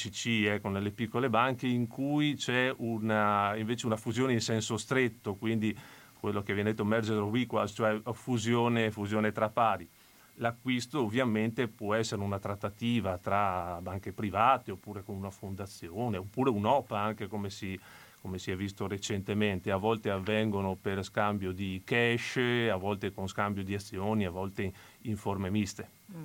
BCC, ecco, nelle piccole banche, in cui c'è una, invece una fusione in senso stretto, quindi quello che viene detto merger of equals, cioè fusione, fusione tra pari. L'acquisto ovviamente può essere una trattativa tra banche private oppure con una fondazione, oppure un'OPA anche come si, come si è visto recentemente, a volte avvengono per scambio di cash, a volte con scambio di azioni, a volte in forme miste. Mm.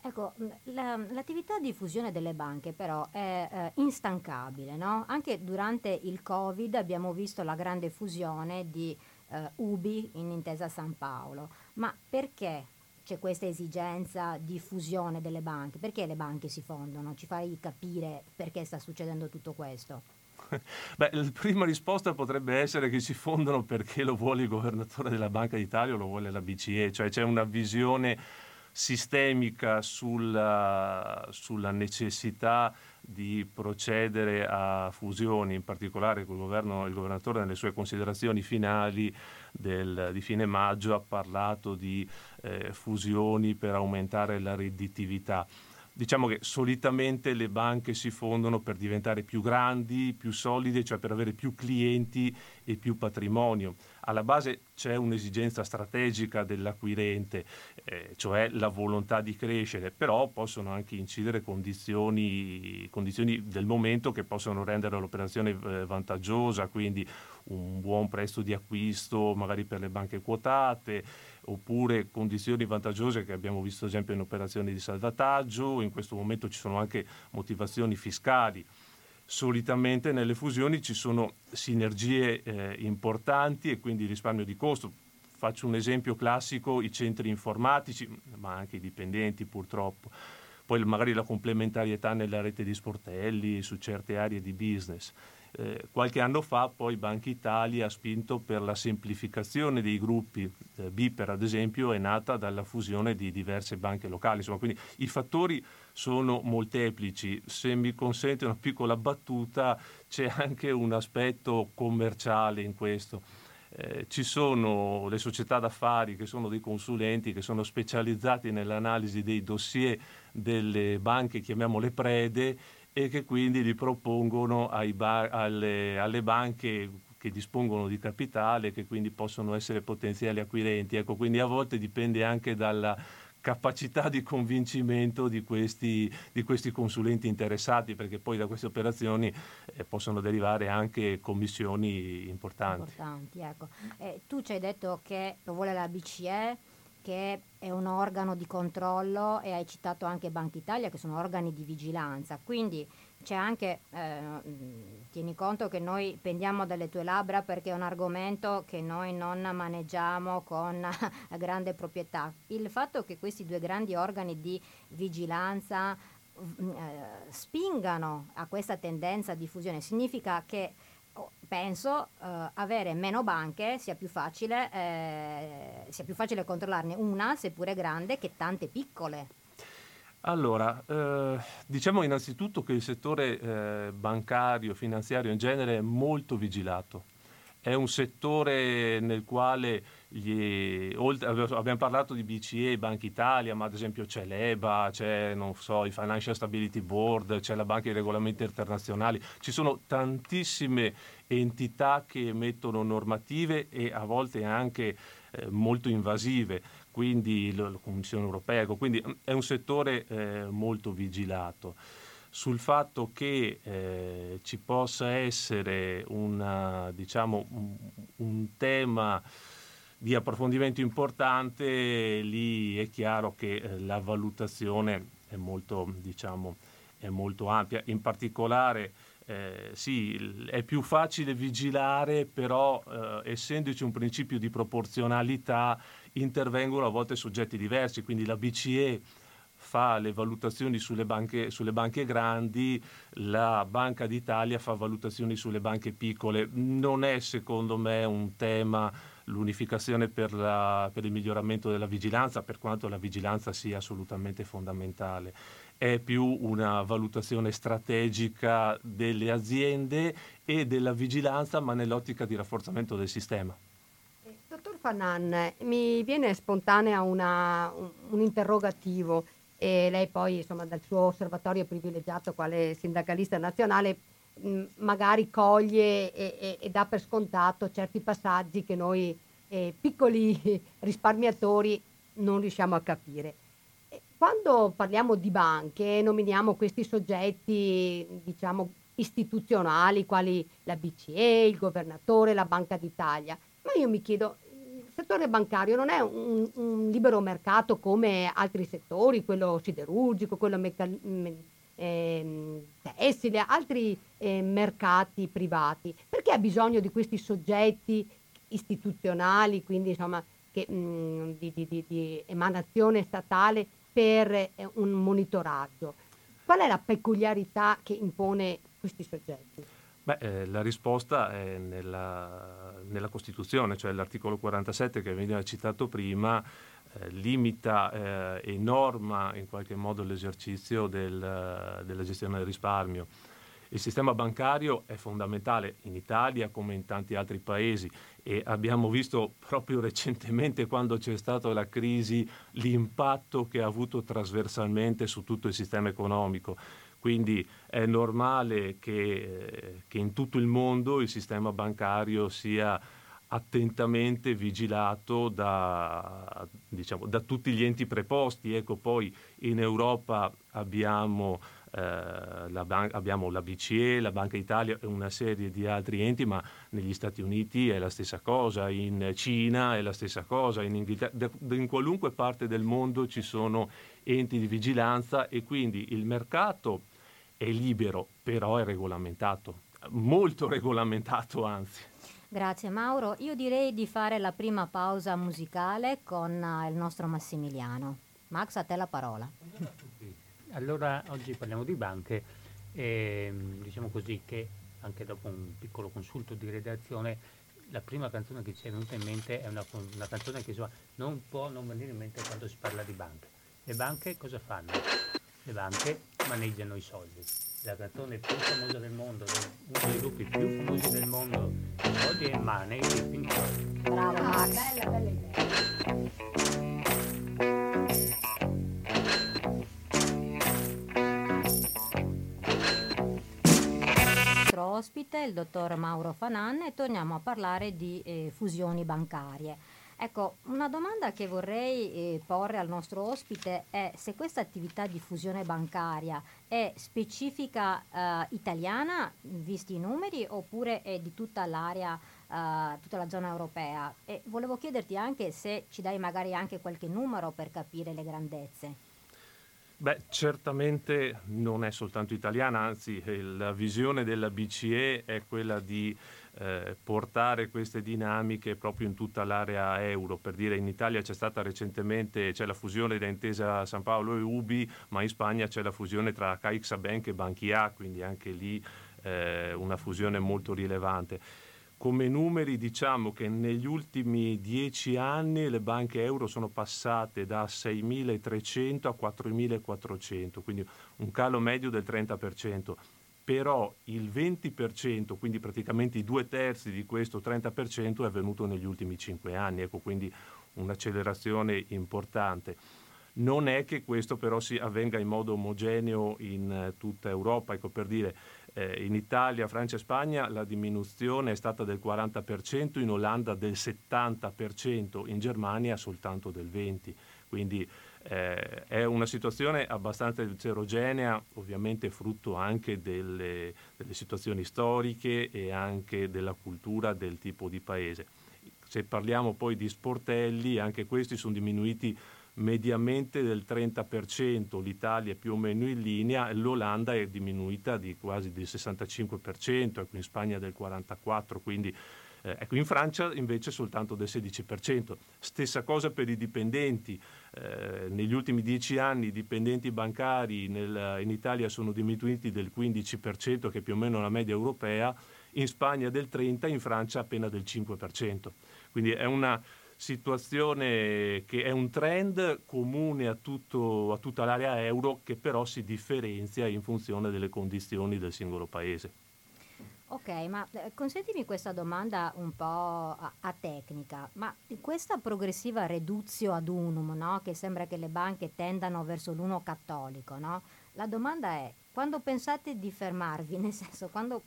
Ecco, la, l'attività di fusione delle banche però è eh, instancabile, no? Anche durante il Covid abbiamo visto la grande fusione di eh, UBI in Intesa San Paolo, ma perché c'è questa esigenza di fusione delle banche? Perché le banche si fondono? Ci fai capire perché sta succedendo tutto questo? Beh, la prima risposta potrebbe essere che si fondono perché lo vuole il governatore della Banca d'Italia o lo vuole la BCE, cioè c'è una visione sistemica sulla, sulla necessità di procedere a fusioni, in particolare il, governo, il governatore nelle sue considerazioni finali del, di fine maggio ha parlato di eh, fusioni per aumentare la redditività. Diciamo che solitamente le banche si fondono per diventare più grandi, più solide, cioè per avere più clienti e più patrimonio. Alla base c'è un'esigenza strategica dell'acquirente, eh, cioè la volontà di crescere, però possono anche incidere condizioni, condizioni del momento che possono rendere l'operazione eh, vantaggiosa, quindi un buon prezzo di acquisto magari per le banche quotate, oppure condizioni vantaggiose che abbiamo visto ad esempio in operazioni di salvataggio, in questo momento ci sono anche motivazioni fiscali. Solitamente nelle fusioni ci sono sinergie eh, importanti e quindi risparmio di costo. Faccio un esempio classico, i centri informatici, ma anche i dipendenti purtroppo. Poi magari la complementarietà nella rete di sportelli su certe aree di business eh, qualche anno fa poi Banca Italia ha spinto per la semplificazione dei gruppi, eh, Biper ad esempio è nata dalla fusione di diverse banche locali, insomma quindi i fattori sono molteplici, se mi consente una piccola battuta c'è anche un aspetto commerciale in questo. Eh, ci sono le società d'affari che sono dei consulenti che sono specializzati nell'analisi dei dossier delle banche, chiamiamole prede, e che quindi li propongono ba- alle, alle banche che dispongono di capitale, che quindi possono essere potenziali acquirenti. Ecco, quindi a volte dipende anche dalla capacità di convincimento di questi, di questi consulenti interessati, perché poi da queste operazioni eh, possono derivare anche commissioni importanti. importanti ecco. eh, tu ci hai detto che lo vuole la BCE, che è un organo di controllo e hai citato anche Banca Italia che sono organi di vigilanza, quindi c'è anche, eh, tieni conto che noi pendiamo dalle tue labbra perché è un argomento che noi non maneggiamo con grande proprietà. Il fatto che questi due grandi organi di vigilanza mm, eh, spingano a questa tendenza di fusione significa che penso eh, avere meno banche sia più, facile, eh, sia più facile controllarne una, seppure grande, che tante piccole. Allora, eh, diciamo innanzitutto che il settore eh, bancario, finanziario in genere è molto vigilato. È un settore nel quale gli, oltre, abbiamo parlato di BCE, Banca Italia, ma ad esempio c'è l'EBA, c'è so, il Financial Stability Board, c'è la Banca dei Regolamenti Internazionali, ci sono tantissime entità che emettono normative e a volte anche eh, molto invasive, quindi la, Commissione Europea, ecco, quindi è un settore eh, molto vigilato sul fatto che eh, ci possa essere una, diciamo, un, un, tema di approfondimento importante, lì è chiaro che eh, la valutazione è molto, diciamo, è molto ampia. In particolare eh, sì, è più facile vigilare, però eh, essendoci un principio di proporzionalità intervengono a volte soggetti diversi, quindi la BCE fa le valutazioni sulle banche, sulle banche, grandi, la Banca d'Italia fa valutazioni sulle banche piccole. Non è secondo me un tema l'unificazione per, la, per il miglioramento della vigilanza, per quanto la vigilanza sia assolutamente fondamentale è più una valutazione strategica delle aziende e della vigilanza, ma nell'ottica di rafforzamento del sistema. Fanan, mi viene spontanea una, un, interrogativo. e lei poi insomma dal suo osservatorio privilegiato quale sindacalista nazionale mh, magari coglie e, e, e, dà per scontato certi passaggi che noi eh, piccoli risparmiatori non riusciamo a capire. Quando parliamo di banche nominiamo questi soggetti diciamo istituzionali quali la BCE, il governatore, la Banca d'Italia, ma io mi chiedo settore bancario non è un, un, libero mercato come altri settori, quello siderurgico, quello mecal- eh, tessile, altri eh, mercati privati. Perché ha bisogno di questi soggetti istituzionali, quindi insomma che, mh, di, di, di, di, emanazione statale per eh, un monitoraggio? Qual è la peculiarità che impone questi soggetti? Beh, eh, la risposta è nella, nella, Costituzione, cioè l'articolo 47 che veniva citato prima, eh, limita eh, e norma in qualche modo l'esercizio del, della gestione del risparmio. Il sistema bancario è fondamentale in Italia come in tanti altri paesi e abbiamo visto proprio recentemente quando c'è stata la crisi l'impatto che ha avuto trasversalmente su tutto il sistema economico quindi è normale che, eh, che in tutto il mondo il sistema bancario sia attentamente vigilato da, diciamo, da, tutti gli enti preposti. Ecco, poi in Europa abbiamo, eh, la, ban- abbiamo, la BCE, la Banca Italia e una serie di altri enti, ma negli Stati Uniti è la stessa cosa, in Cina è la stessa cosa, in, Inghilterra, in qualunque parte del mondo ci sono enti di vigilanza e quindi il mercato è libero, però è regolamentato, molto regolamentato anzi. Grazie Mauro, io direi di fare la prima pausa musicale con uh, il nostro Massimiliano. Max, a te la parola. Allora, oggi parliamo di banche e diciamo così che anche dopo un piccolo consulto di redazione la prima canzone che ci è venuta in mente è una, una canzone che insomma, non può non venire in mente quando si parla di banche. Le banche cosa fanno? Le banche maneggiano i soldi. La canzone più famosa del mondo, uno dei gruppi più famosi del mondo, i soldi è Money di Pink Floyd. Bravo ah. Bella, bella idea. ospite, il dottor Mauro Fanan, e torniamo a parlare di eh, fusioni bancarie. Ecco, una domanda che vorrei eh, porre al nostro ospite è se questa attività di fusione bancaria è specifica eh, italiana, visti i numeri, oppure è di tutta l'area, eh, tutta la zona europea. E volevo chiederti anche se ci dai magari anche qualche numero per capire le grandezze. Beh, certamente non è soltanto italiana, anzi la visione della BCE è quella di eh, portare queste dinamiche proprio in tutta l'area euro. Per dire in Italia c'è stata recentemente c'è la fusione da Intesa San Paolo e Ubi, ma in Spagna c'è la fusione tra CaixaBank e Bankia, quindi anche lì eh, una fusione molto rilevante. Come numeri diciamo che negli ultimi dieci anni le banche euro sono passate da 6.300 a 4.400, quindi un calo medio del 30% però il 20%, quindi praticamente i due terzi di questo 30% è avvenuto negli ultimi cinque anni, ecco quindi un'accelerazione importante. Non è che questo però si avvenga in modo omogeneo in eh, tutta Europa, ecco per dire eh, in Italia, Francia e Spagna la diminuzione è stata del 40%, in Olanda del 70%, in Germania soltanto del 20%, quindi eh, è una situazione abbastanza eterogenea, ovviamente frutto anche delle, delle situazioni storiche e anche della cultura del tipo di paese. Se parliamo poi di sportelli, anche questi sono diminuiti mediamente del 30%, l'Italia è più o meno in linea, l'Olanda è diminuita di quasi del 65%, ecco in Spagna del 44%, quindi eh, ecco, in Francia invece soltanto del 16%. Stessa cosa per i dipendenti. Eh, negli ultimi dieci anni i dipendenti bancari nel, in Italia sono diminuiti del 15%, che è più o meno la media europea, in Spagna del 30%, in Francia appena del 5%. Quindi è una situazione che è un trend comune a, tutto, a tutta l'area euro che però si differenzia in funzione delle condizioni del singolo paese. Ok, ma eh, consentimi questa domanda un po' a, a tecnica, ma questa progressiva reduzio ad unum, no? che sembra che le banche tendano verso l'uno cattolico, no? la domanda è, quando pensate di fermarvi, nel senso, quando,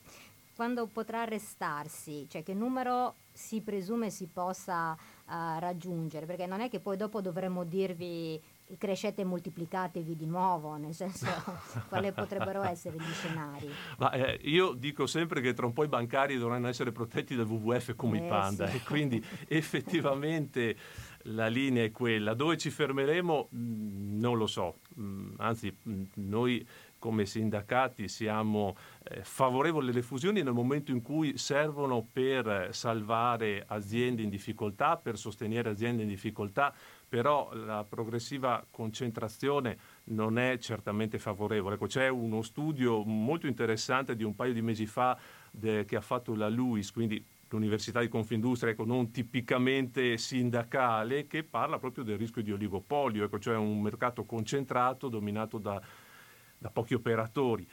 quando potrà restarsi, cioè che numero si presume si possa uh, raggiungere, perché non è che poi dopo dovremmo dirvi crescete e moltiplicatevi di nuovo, nel senso quali potrebbero essere gli scenari? Ma, eh, io dico sempre che tra un po' i bancari dovranno essere protetti dal WWF come eh, i panda sì. e quindi effettivamente la linea è quella. Dove ci fermeremo mm, non lo so, mm, anzi mm, noi come sindacati siamo eh, favorevoli alle fusioni nel momento in cui servono per salvare aziende in difficoltà, per sostenere aziende in difficoltà, però la progressiva concentrazione non è certamente favorevole. Ecco, c'è uno studio molto interessante di un paio di mesi fa de, che ha fatto la LUIS, quindi l'Università di Confindustria, ecco, non tipicamente sindacale, che parla proprio del rischio di oligopolio, ecco, cioè un mercato concentrato dominato da, da pochi operatori.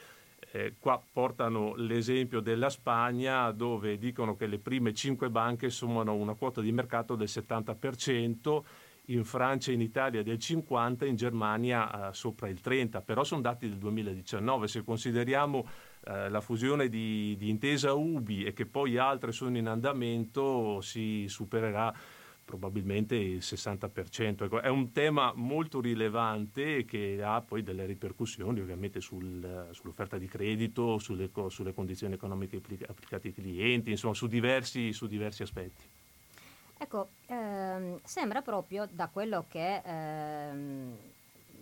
Eh, qua portano l'esempio della Spagna dove dicono che le prime cinque banche sommano una quota di mercato del 70%, in Francia e in Italia del 50, in Germania eh, sopra il 30, però sono dati del 2019. Se consideriamo eh, la fusione di, di, Intesa Ubi e che poi altre sono in andamento, si supererà probabilmente il 60%. Ecco, è un tema molto rilevante che ha poi delle ripercussioni ovviamente sul, sull'offerta di credito, sulle, sulle, condizioni economiche applicate ai clienti, insomma su diversi, su diversi aspetti. Ecco, ehm, sembra proprio da quello che ehm,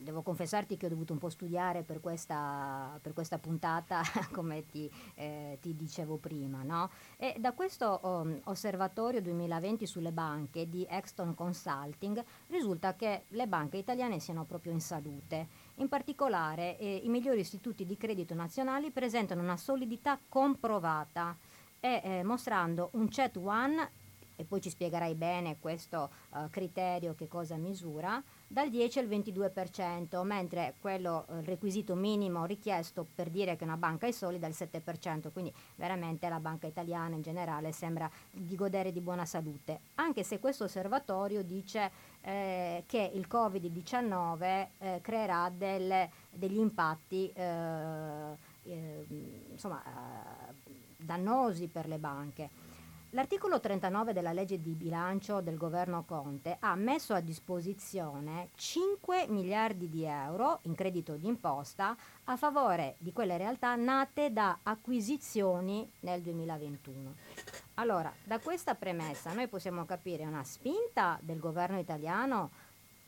devo confessarti che ho dovuto un po' studiare per questa, per questa puntata, come ti, eh, ti, dicevo prima, no? E da questo um, osservatorio 2020 sulle banche di Exton Consulting risulta che le banche italiane siano proprio in salute. In particolare eh, i migliori istituti di credito nazionali presentano una solidità comprovata e eh, mostrando un CET1 e poi ci spiegherai bene questo uh, criterio che cosa misura, dal 10 al 22%, mentre quello, il requisito minimo richiesto per dire che una banca è solida è il 7%, quindi veramente la banca italiana in generale sembra di godere di buona salute, anche se questo osservatorio dice eh, che il Covid-19 eh, creerà delle, degli impatti eh, eh insomma, eh, dannosi per le banche. L'articolo 39 della legge di bilancio del governo Conte ha messo a disposizione 5 miliardi di euro in credito d'imposta a favore di quelle realtà nate da acquisizioni nel 2021. Allora, da questa premessa noi possiamo capire una spinta del governo italiano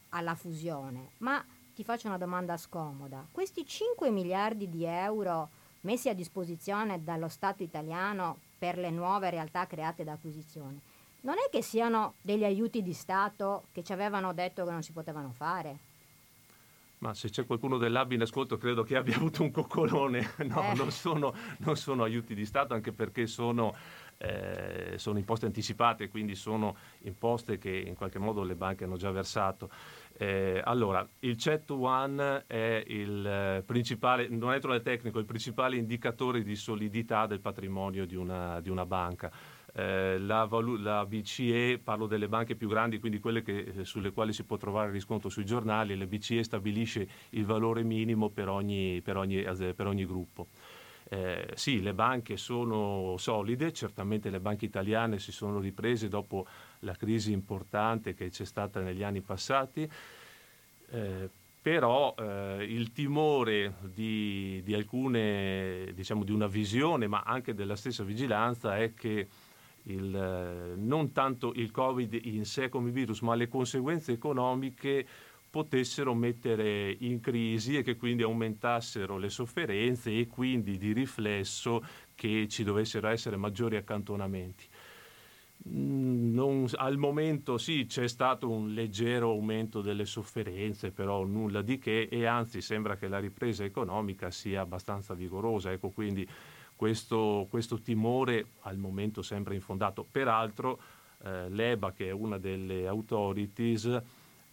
alla fusione, ma ti faccio una domanda scomoda. Questi 5 miliardi di euro messi a disposizione dallo Stato italiano per le nuove realtà create da acquisizioni, non è che siano degli aiuti di Stato che ci avevano detto che non si potevano fare? Ma se c'è qualcuno dell'ABI in ascolto credo che abbia avuto un coccolone. No, eh. non, sono, non, sono, aiuti di Stato anche perché sono, eh, sono imposte anticipate, quindi sono imposte che in qualche modo le banche hanno già versato. Eh, allora, il CET One è il eh, principale, non entro nel tecnico, il principale indicatore di solidità del patrimonio di una, di una banca. Eh, la, valu- la, BCE, parlo delle banche più grandi, quindi quelle che, eh, sulle quali si può trovare riscontro sui giornali, la BCE stabilisce il valore minimo per ogni, per ogni, per ogni gruppo. Eh, sì, le banche sono solide, certamente le banche italiane si sono riprese dopo la crisi importante che c'è stata negli anni passati, eh, però eh, il timore di, di, alcune, diciamo di una visione, ma anche della stessa vigilanza è che il, non tanto il Covid in sé come virus, ma le conseguenze economiche potessero mettere in crisi e che quindi aumentassero le sofferenze e quindi di riflesso che ci dovessero essere maggiori accantonamenti. Mm, non, al momento sì, c'è stato un leggero aumento delle sofferenze, però nulla di che e anzi sembra che la ripresa economica sia abbastanza vigorosa. Ecco, quindi questo, questo timore al momento sembra infondato. Peraltro eh, l'EBA, che è una delle authorities,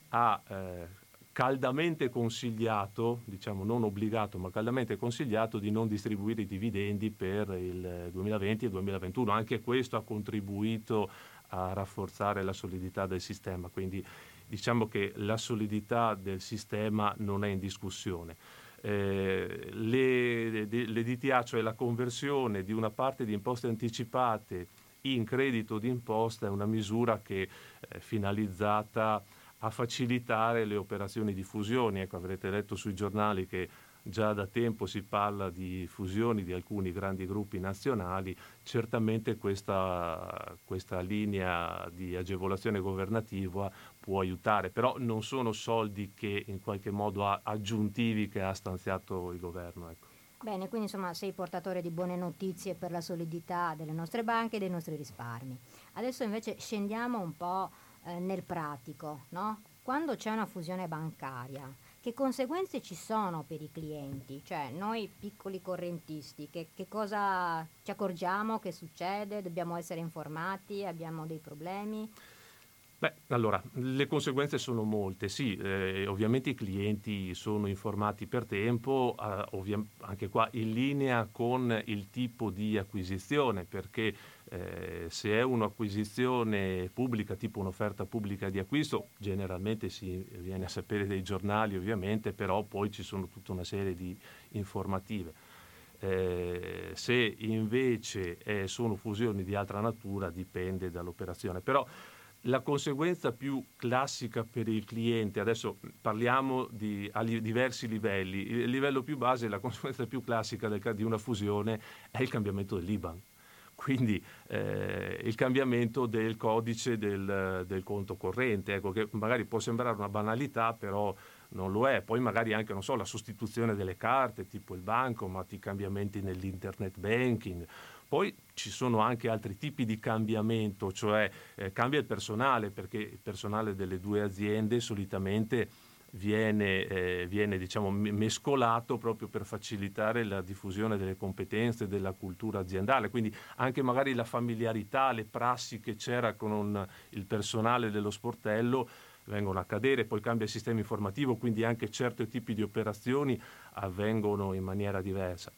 ha eh, caldamente consigliato, diciamo non obbligato, ma caldamente consigliato di non distribuire i dividendi per il 2020 e il 2021. Anche questo ha contribuito a rafforzare la solidità del sistema, quindi diciamo che la solidità del sistema non è in discussione. Eh, le, le DTA, cioè la conversione di una parte di imposte anticipate in credito d'imposta, è una misura che è finalizzata a facilitare le operazioni di fusione. Ecco, avrete letto sui giornali che già da tempo si parla di fusioni di alcuni grandi gruppi nazionali, certamente questa, questa linea di agevolazione governativa può aiutare, però non sono soldi che in qualche modo aggiuntivi che ha stanziato il governo. Ecco. Bene, quindi insomma sei portatore di buone notizie per la solidità delle nostre banche e dei nostri risparmi. Adesso invece scendiamo un po' eh, nel pratico, no? Quando c'è una fusione bancaria, che conseguenze ci sono per i clienti? Cioè, noi piccoli correntisti, che, che cosa ci accorgiamo che succede? Dobbiamo essere informati? Abbiamo dei problemi? Beh, allora, le conseguenze sono molte, sì, eh, ovviamente i clienti sono informati per tempo, eh, ovvia- anche qua in linea con il tipo di acquisizione, perché eh, se è un'acquisizione pubblica, tipo un'offerta pubblica di acquisto, generalmente si viene a sapere dei giornali ovviamente, però poi ci sono tutta una serie di informative. Eh, se invece eh, sono fusioni di altra natura dipende dall'operazione. Però la conseguenza più classica per il cliente, adesso parliamo di, a li, diversi livelli, il livello più base, la conseguenza più classica del, di una fusione è il cambiamento dell'IBAN. Quindi eh, il cambiamento del codice del, del conto corrente, ecco, che magari può sembrare una banalità, però non lo è. Poi magari anche, so, la sostituzione delle carte, tipo il banco, ma i cambiamenti nell'internet banking, poi ci sono anche altri tipi di cambiamento, cioè eh, cambia il personale, perché il personale delle due aziende solitamente viene, eh, viene diciamo, mescolato proprio per facilitare la diffusione delle competenze, della cultura aziendale, quindi anche magari la familiarità, le prassi che c'era con un, il personale dello sportello vengono a cadere, poi cambia il sistema informativo, quindi anche certi tipi di operazioni avvengono in maniera diversa.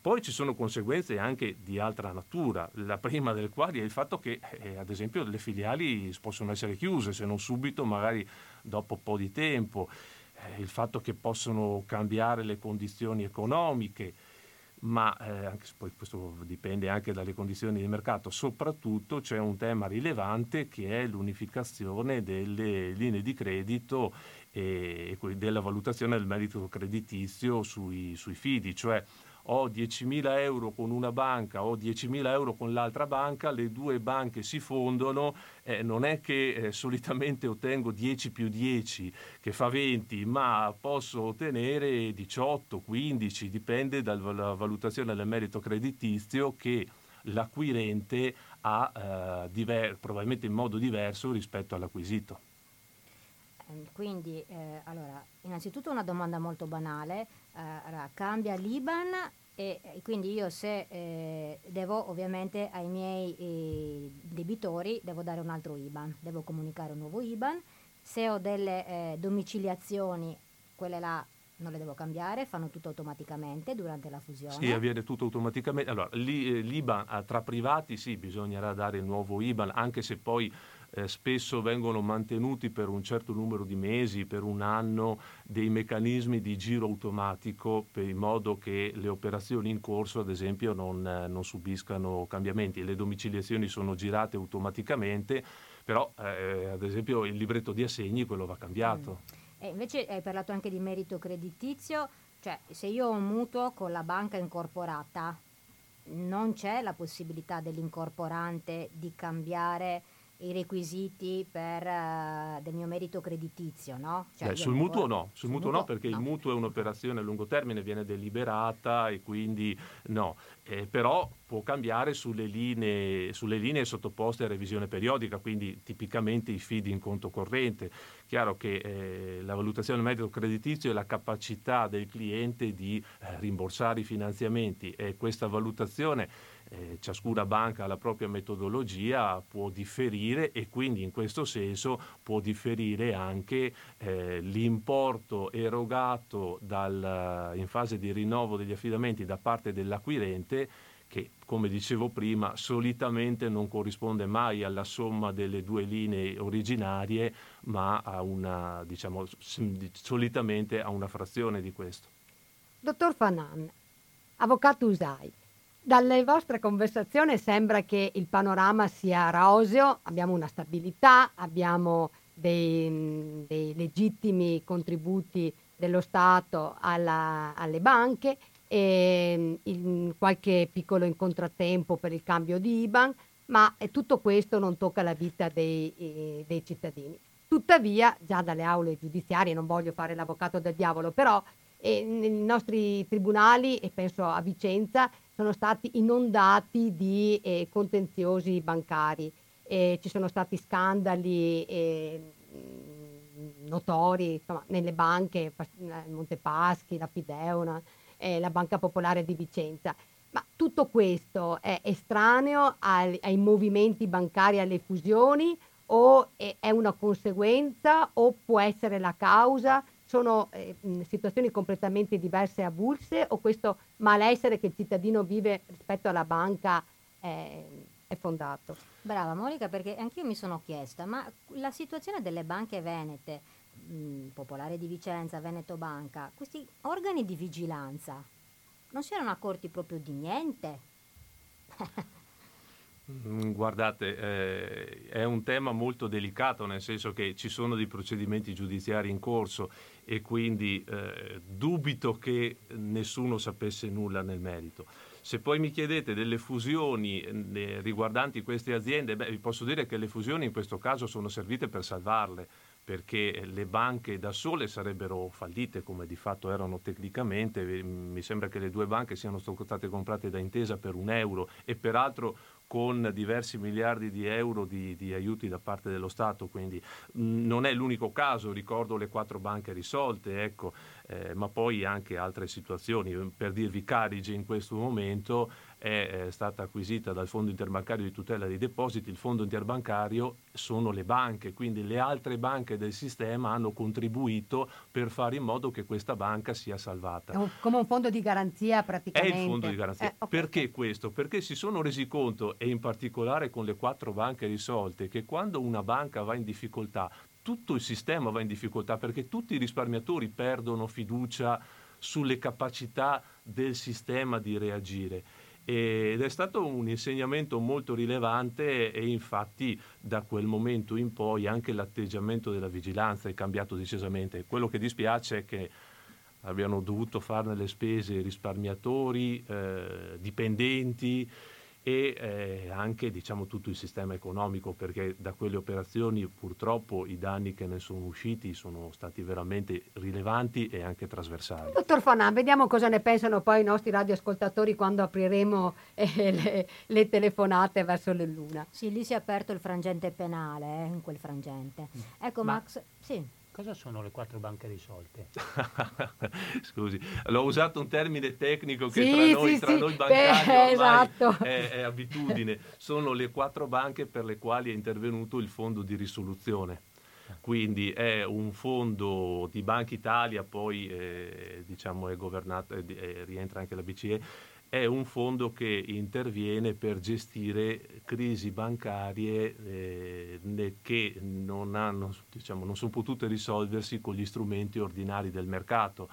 Poi ci sono conseguenze anche di altra natura, la prima delle quali è il fatto che eh, ad esempio le filiali possono essere chiuse, se non subito, magari dopo un po' di tempo, eh, il fatto che possono cambiare le condizioni economiche, ma eh, anche, poi questo dipende anche dalle condizioni di mercato, soprattutto c'è un tema rilevante che è l'unificazione delle linee di credito e, e della valutazione del merito creditizio sui, sui fidi, cioè ho 10.000 euro con una banca, ho 10.000 euro con l'altra banca, le due banche si fondono, eh, non è che eh, solitamente ottengo 10 più 10 che fa 20, ma posso ottenere 18, 15, dipende dalla valutazione del merito creditizio che l'acquirente ha eh, diver- probabilmente in modo diverso rispetto all'acquisito. Ehm, quindi, eh, allora, innanzitutto una domanda molto banale, eh, cambia l'IBAN e, e quindi io se eh, devo ovviamente ai miei eh, debitori devo dare un altro IBAN, devo comunicare un nuovo IBAN, se ho delle eh, domiciliazioni, quelle là non le devo cambiare, fanno tutto automaticamente durante la fusione. Sì, avviene tutto automaticamente. Allora, l'IBAN eh, tra privati sì, bisognerà dare il nuovo IBAN, anche se poi eh, spesso vengono mantenuti per un certo numero di mesi, per un anno, dei meccanismi di giro automatico per in modo che le operazioni in corso, ad esempio, non, eh, non subiscano cambiamenti. Le domiciliazioni sono girate automaticamente, però eh, ad esempio il libretto di assegni quello va cambiato. Mm. Invece hai parlato anche di merito creditizio, cioè se io ho un mutuo con la banca incorporata, non c'è la possibilità dell'incorporante di cambiare i requisiti per, uh, del mio merito creditizio, no? Cioè, Beh, sul mutuo no, sul, sul mutuo, no perché no. il mutuo è un'operazione a lungo termine, viene deliberata e quindi no, eh, però può cambiare sulle linee, sulle linee, sottoposte a revisione periodica, quindi tipicamente i feed in conto corrente, chiaro che eh, la valutazione del merito creditizio è la capacità del cliente di eh, rimborsare i finanziamenti e questa valutazione eh, ciascuna banca ha la propria metodologia, può differire e quindi in questo senso può differire anche eh, l'importo erogato dal, in fase di rinnovo degli affidamenti da parte dell'acquirente che come dicevo prima solitamente non corrisponde mai alla somma delle due linee originarie ma a una, diciamo, solitamente a una frazione di questo. Dottor Fanan, avvocato Usai, dalle vostre conversazioni sembra che il panorama sia roseo, abbiamo una stabilità, abbiamo dei, dei legittimi contributi dello Stato alla, alle banche e in qualche piccolo incontratempo per il cambio di IBAN, ma tutto questo non tocca la vita dei, eh, dei cittadini. Tuttavia, già dalle aule giudiziarie, non voglio fare l'avvocato del diavolo, però eh, nei nostri tribunali, e penso a Vicenza, sono stati inondati di eh, contenziosi bancari. Eh, ci sono stati scandali eh, notori insomma, nelle banche, Montepaschi, la Fideuna, eh, la Banca Popolare di Vicenza. Ma tutto questo è estraneo ai, ai movimenti bancari, alle fusioni o è, è, una conseguenza o può essere la causa? Sono eh, situazioni completamente diverse e avulse o questo malessere che il cittadino vive rispetto alla banca è, è fondato? Brava Monica, perché anch'io mi sono chiesta, ma la situazione delle banche venete mh, Popolare di Vicenza, Veneto Banca, questi organi di vigilanza non si erano accorti proprio di niente? Mm, guardate, eh, è un tema molto delicato, nel senso che ci sono dei procedimenti giudiziari in corso e quindi eh, dubito che nessuno sapesse nulla nel merito. Se poi mi chiedete delle fusioni eh, riguardanti queste aziende, beh, vi posso dire che le fusioni in questo caso sono servite per salvarle perché le banche da sole sarebbero fallite come di fatto erano tecnicamente, mi sembra che le due banche siano state comprate da intesa per un euro e peraltro con diversi miliardi di euro di, di, aiuti da parte dello Stato, quindi mh, non è l'unico caso, ricordo le quattro banche risolte, ecco, eh, ma poi anche altre situazioni. Per dirvi, Carige in questo momento è, è stata acquisita dal Fondo Interbancario di Tutela dei Depositi, il Fondo Interbancario sono le banche, quindi le altre banche del sistema hanno contribuito per fare in modo che questa banca sia salvata. Un, come un fondo di garanzia praticamente. È il fondo di garanzia. Eh, okay. Perché questo? Perché si sono resi conto, e in particolare con le quattro banche risolte, che quando una banca va in difficoltà tutto il sistema va in difficoltà perché tutti i risparmiatori perdono fiducia sulle capacità del sistema di reagire. Ed è stato un insegnamento molto rilevante e infatti da quel momento in poi anche l'atteggiamento della vigilanza è cambiato decisamente. Quello che dispiace è che abbiano dovuto farne le spese risparmiatori, eh, dipendenti, e eh, anche diciamo, tutto il sistema economico perché da quelle operazioni purtroppo i danni che ne sono usciti sono stati veramente rilevanti e anche trasversali. Dottor Fanan, vediamo cosa ne pensano poi i nostri radioascoltatori quando apriremo eh, le, le, telefonate verso le luna. Sì, lì si è aperto il frangente penale, eh, in quel frangente. Ecco Ma... Max, sì. Cosa sono le quattro banche risolte? Scusi, l'ho usato un termine tecnico che sì, tra, noi, sì, tra sì. noi bancari Beh, esatto. è, è abitudine. Sono le quattro banche per le quali è intervenuto il fondo di risoluzione quindi è un fondo di Banca Italia, poi eh, diciamo è governato, eh, rientra anche la BCE, è un fondo che interviene per gestire crisi bancarie eh, che non, hanno, diciamo, non sono potute risolversi con gli strumenti ordinari del mercato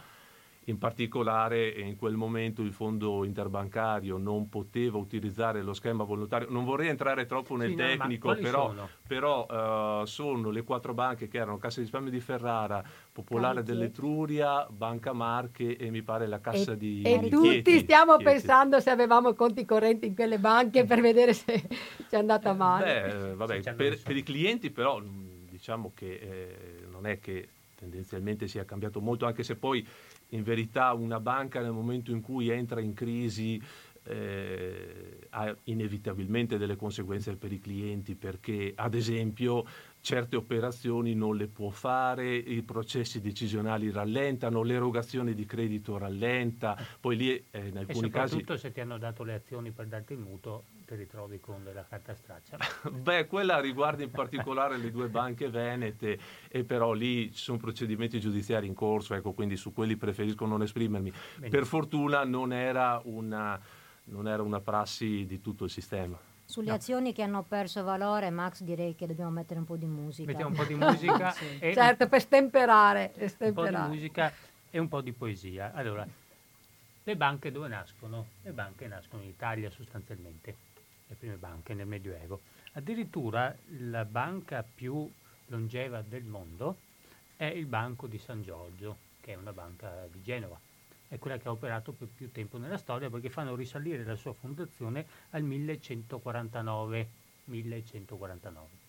in particolare in quel momento il fondo interbancario non poteva utilizzare lo schema volontario. Non vorrei entrare troppo nel sì, tecnico, no, però, sono, però uh, sono le quattro banche che erano Cassa di risparmio di Ferrara, Popolare Canti. dell'Etruria, Banca Marche e mi pare la Cassa e, di E di tutti Chieti, stiamo Chieti. pensando se avevamo conti correnti in quelle banche per vedere se ci è andata male. Beh, vabbè, per, per, i clienti però diciamo che eh, non è che tendenzialmente sia cambiato molto, anche se poi in verità una banca nel momento in cui entra in crisi eh, ha inevitabilmente delle conseguenze per i clienti perché ad esempio certe operazioni non le può fare, i processi decisionali rallentano, l'erogazione di credito rallenta, poi lì eh, in alcuni e casi... soprattutto se ti hanno dato le azioni per darti il mutuo ti ritrovi con della carta straccia. Beh, quella riguarda in particolare le due banche venete e però lì ci sono procedimenti giudiziari in corso, ecco, quindi su quelli preferisco non esprimermi. Benissimo. Per fortuna non era una non era una prassi di tutto il sistema. Sulle no. azioni che hanno perso valore, Max, direi che dobbiamo mettere un po' di musica. Mettiamo un po' di musica. sì. e certo, per stemperare, per stemperare. Un po' di musica e un po' di poesia. Allora, le banche dove nascono? Le banche nascono in Italia sostanzialmente, le prime banche nel Medioevo. Addirittura la banca più longeva del mondo è il Banco di San Giorgio, che è una banca di Genova è quella che ha operato per più tempo nella storia perché fanno risalire la sua fondazione al 1149. 1149.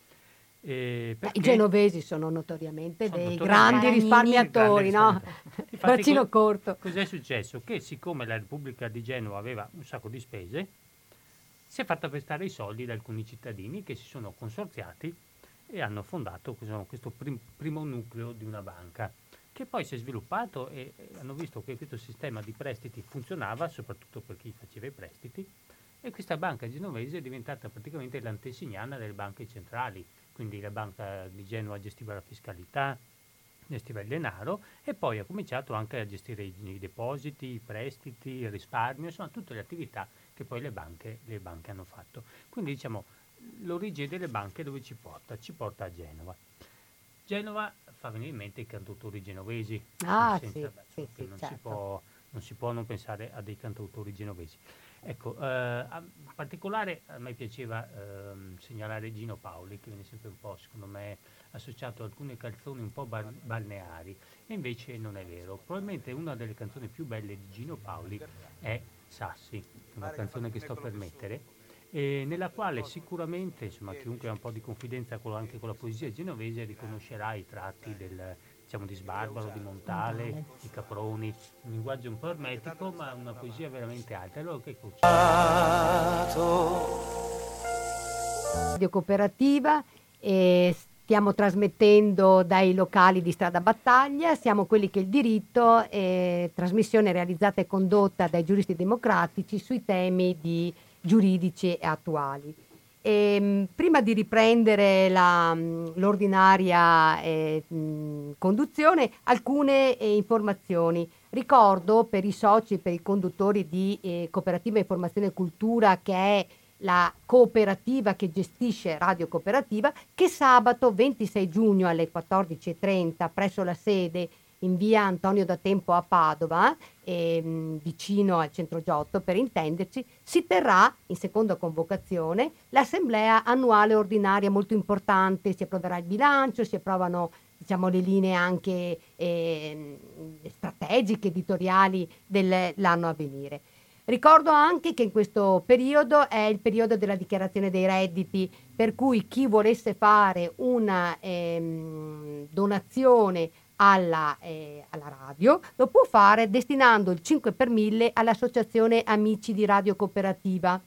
Eh, I genovesi sono notoriamente sono dei notoriamente grandi risparmiatori, no? Braccino co- corto. Cos'è successo? Che siccome la Repubblica di Genova aveva un sacco di spese, si è fatta prestare i soldi da alcuni cittadini che si sono consorziati e hanno fondato questo prim- primo nucleo di una banca che poi si è sviluppato e hanno visto che questo sistema di prestiti funzionava, soprattutto per chi faceva i prestiti, e questa banca genovese è diventata praticamente l'antesignana delle banche centrali, quindi la banca di Genova gestiva la fiscalità, gestiva il denaro e poi ha cominciato anche a gestire i, i depositi, i prestiti, il risparmio, insomma tutte le attività che poi le banche, le banche hanno fatto. Quindi diciamo l'origine delle banche dove ci porta? Ci porta a Genova. Genova fa venire in mente i cantautori genovesi. Ah, senza, sì, beh, sì, sì, non, certo. si può, non, si può, non pensare a dei cantautori genovesi. Ecco, eh, in particolare a me piaceva eh, segnalare Gino Paoli, che viene sempre un po', secondo me, associato ad alcune canzoni un po' bar- balneari, e invece non è vero. Probabilmente una delle canzoni più belle di Gino Paoli è Sassi, una canzone che sto per mettere, e nella quale sicuramente insomma, chiunque ha un po' di confidenza con, anche con la poesia genovese riconoscerà i tratti del, diciamo, di Sbarbaro, di Montale, di Caproni, un linguaggio un po' ermetico ma una poesia veramente alta. Allora che? Radio Cooperativa e stiamo trasmettendo dai locali di Strada Battaglia, siamo quelli che il diritto, eh, trasmissione realizzata e condotta dai giuristi democratici sui temi di giuridici e attuali. E, ehm, prima di riprendere la, l'ordinaria eh, conduzione, alcune eh, informazioni. Ricordo per i soci e per i conduttori di eh, Cooperativa Informazione e Cultura, che è la cooperativa che gestisce Radio Cooperativa, che sabato 26 giugno alle 14.30 presso la sede in via Antonio da Tempo a Padova, eh, vicino al centro Giotto per intenderci, si terrà in seconda convocazione l'assemblea annuale ordinaria molto importante, si approverà il bilancio, si approvano diciamo, le linee anche eh, strategiche, editoriali dell'anno a venire. Ricordo anche che in questo periodo è il periodo della dichiarazione dei redditi, per cui chi volesse fare una ehm, donazione alla, eh, alla, radio, lo può fare destinando il 5 per 1000 all'Associazione Amici di Radio Cooperativa.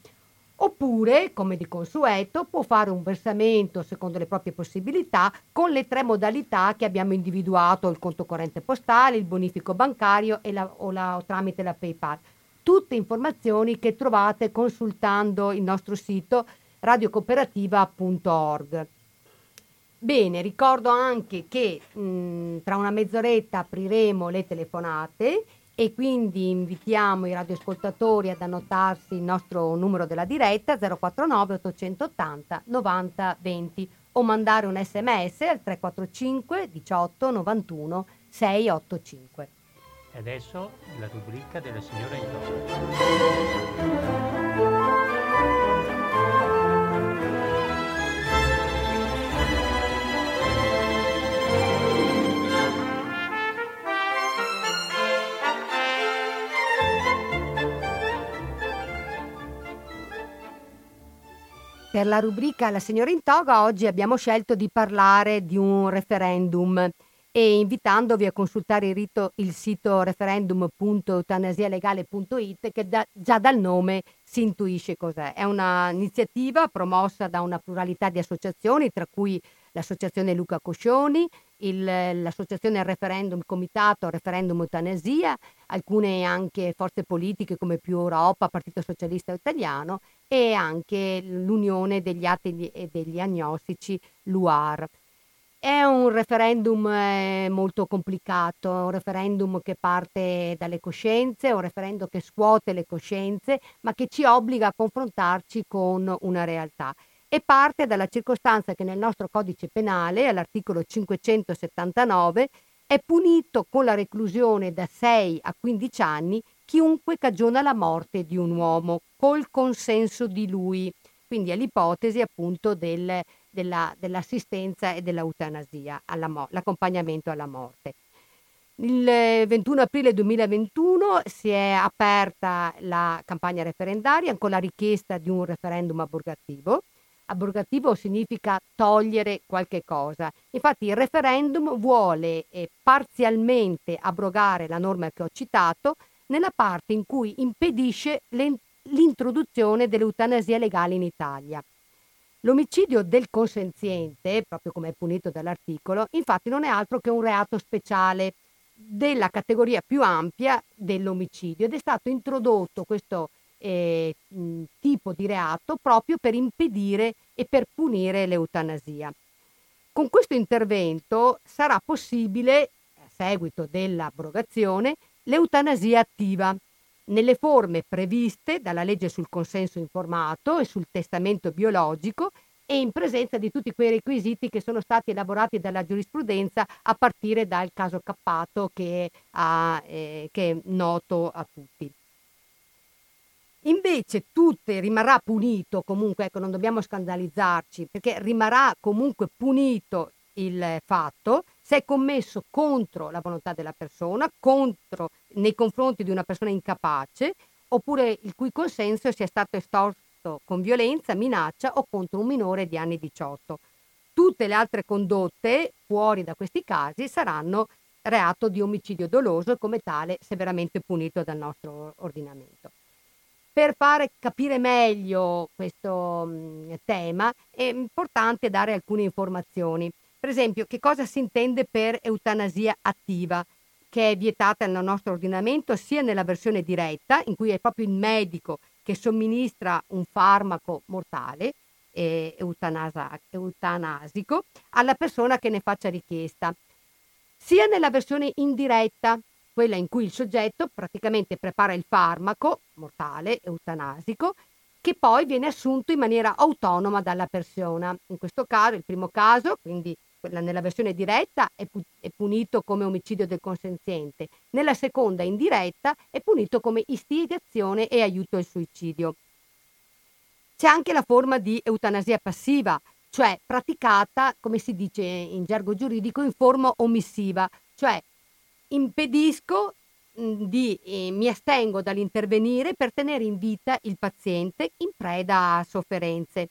Oppure, come di consueto, può fare un versamento secondo le proprie possibilità con le tre modalità che abbiamo individuato, il conto corrente postale, il bonifico bancario la, o, la, o tramite la PayPal. Tutte informazioni che trovate consultando il nostro sito radiocooperativa.org. Bene, ricordo anche che mh, tra una mezz'oretta apriremo le telefonate e quindi invitiamo i radioascoltatori ad annotarsi il nostro numero della diretta 049 880 90 20 o mandare un sms al 345 18 91 685. E adesso la rubrica della signora Intorno. Per la rubrica La signora in toga oggi abbiamo scelto di parlare di un referendum e invitandovi a consultare il, rito, il sito referendum.eutanasialegale.it che da, già dal nome si intuisce cos'è. È un'iniziativa promossa da una pluralità di associazioni, tra cui l'associazione Luca Coscioni, il, l'associazione referendum, comitato referendum eutanasia, alcune anche forze politiche come Più Europa, Partito Socialista Italiano e anche l'Unione degli Atti e degli Agnostici, l'UAR. È un referendum eh, molto complicato, un referendum che parte dalle coscienze, un referendum che scuote le coscienze, ma che ci obbliga a confrontarci con una realtà e parte dalla circostanza che nel nostro codice penale, all'articolo 579, è punito con la reclusione da 6 a 15 anni chiunque cagiona la morte di un uomo col consenso di lui. Quindi è l'ipotesi appunto del, della, dell'assistenza e dell'eutanasia, mo- l'accompagnamento alla morte. Il 21 aprile 2021 si è aperta la campagna referendaria con la richiesta di un referendum abrogativo abrogativo significa togliere qualche cosa. Infatti il referendum vuole eh, parzialmente abrogare la norma che ho citato nella parte in cui impedisce l'introduzione dell'eutanasia legale in Italia. L'omicidio del consenziente, proprio come è punito dall'articolo, infatti non è altro che un reato speciale della categoria più ampia dell'omicidio ed è stato introdotto questo eh, tipo di reato proprio per impedire e per punire l'eutanasia. Con questo intervento sarà possibile, a seguito dell'abrogazione, l'eutanasia attiva nelle forme previste dalla legge sul consenso informato e sul testamento biologico e in presenza di tutti quei requisiti che sono stati elaborati dalla giurisprudenza a partire dal caso Cappato che, ha, eh, che è noto a tutti. Invece tutte rimarrà punito comunque, ecco non dobbiamo scandalizzarci, perché rimarrà comunque punito il fatto se è commesso contro la volontà della persona, contro, nei confronti di una persona incapace, oppure il cui consenso sia stato estorto con violenza, minaccia o contro un minore di anni 18. Tutte le altre condotte fuori da questi casi saranno reato di omicidio doloso e come tale severamente punito dal nostro ordinamento. Per fare capire meglio questo mm, tema è importante dare alcune informazioni. Per esempio, che cosa si intende per eutanasia attiva, che è vietata nel nostro ordinamento sia nella versione diretta, in cui è proprio il medico che somministra un farmaco mortale, eutanasico, alla persona che ne faccia richiesta, sia nella versione indiretta, quella in cui il soggetto praticamente prepara il farmaco mortale, eutanasico, che poi viene assunto in maniera autonoma dalla persona. In questo caso, il primo caso, quindi nella versione diretta, è, pu- è punito come omicidio del consenziente, nella seconda, indiretta, è punito come istigazione e aiuto al suicidio. C'è anche la forma di eutanasia passiva, cioè praticata, come si dice in gergo giuridico, in forma omissiva, cioè impedisco di, eh, mi astengo dall'intervenire per tenere in vita il paziente in preda a sofferenze.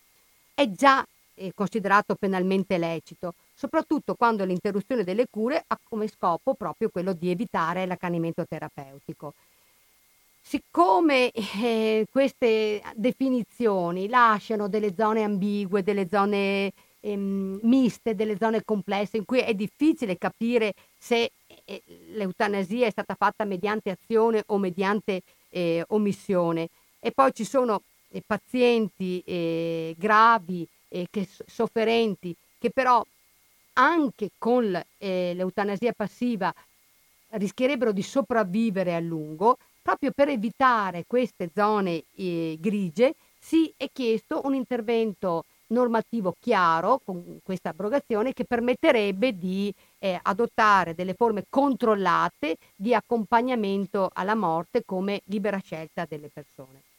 È già eh, considerato penalmente lecito, soprattutto quando l'interruzione delle cure ha come scopo proprio quello di evitare l'accanimento terapeutico. Siccome eh, queste definizioni lasciano delle zone ambigue, delle zone ehm, miste, delle zone complesse in cui è difficile capire se eh, l'eutanasia è stata fatta mediante azione o mediante eh, omissione. E poi ci sono eh, pazienti eh, gravi, che, sofferenti, che però anche con eh, l'eutanasia passiva rischierebbero di sopravvivere a lungo, proprio per evitare queste zone eh, grigie si è chiesto un intervento normativo chiaro con questa abrogazione che permetterebbe di eh, adottare delle forme controllate di accompagnamento alla morte come libera scelta delle persone.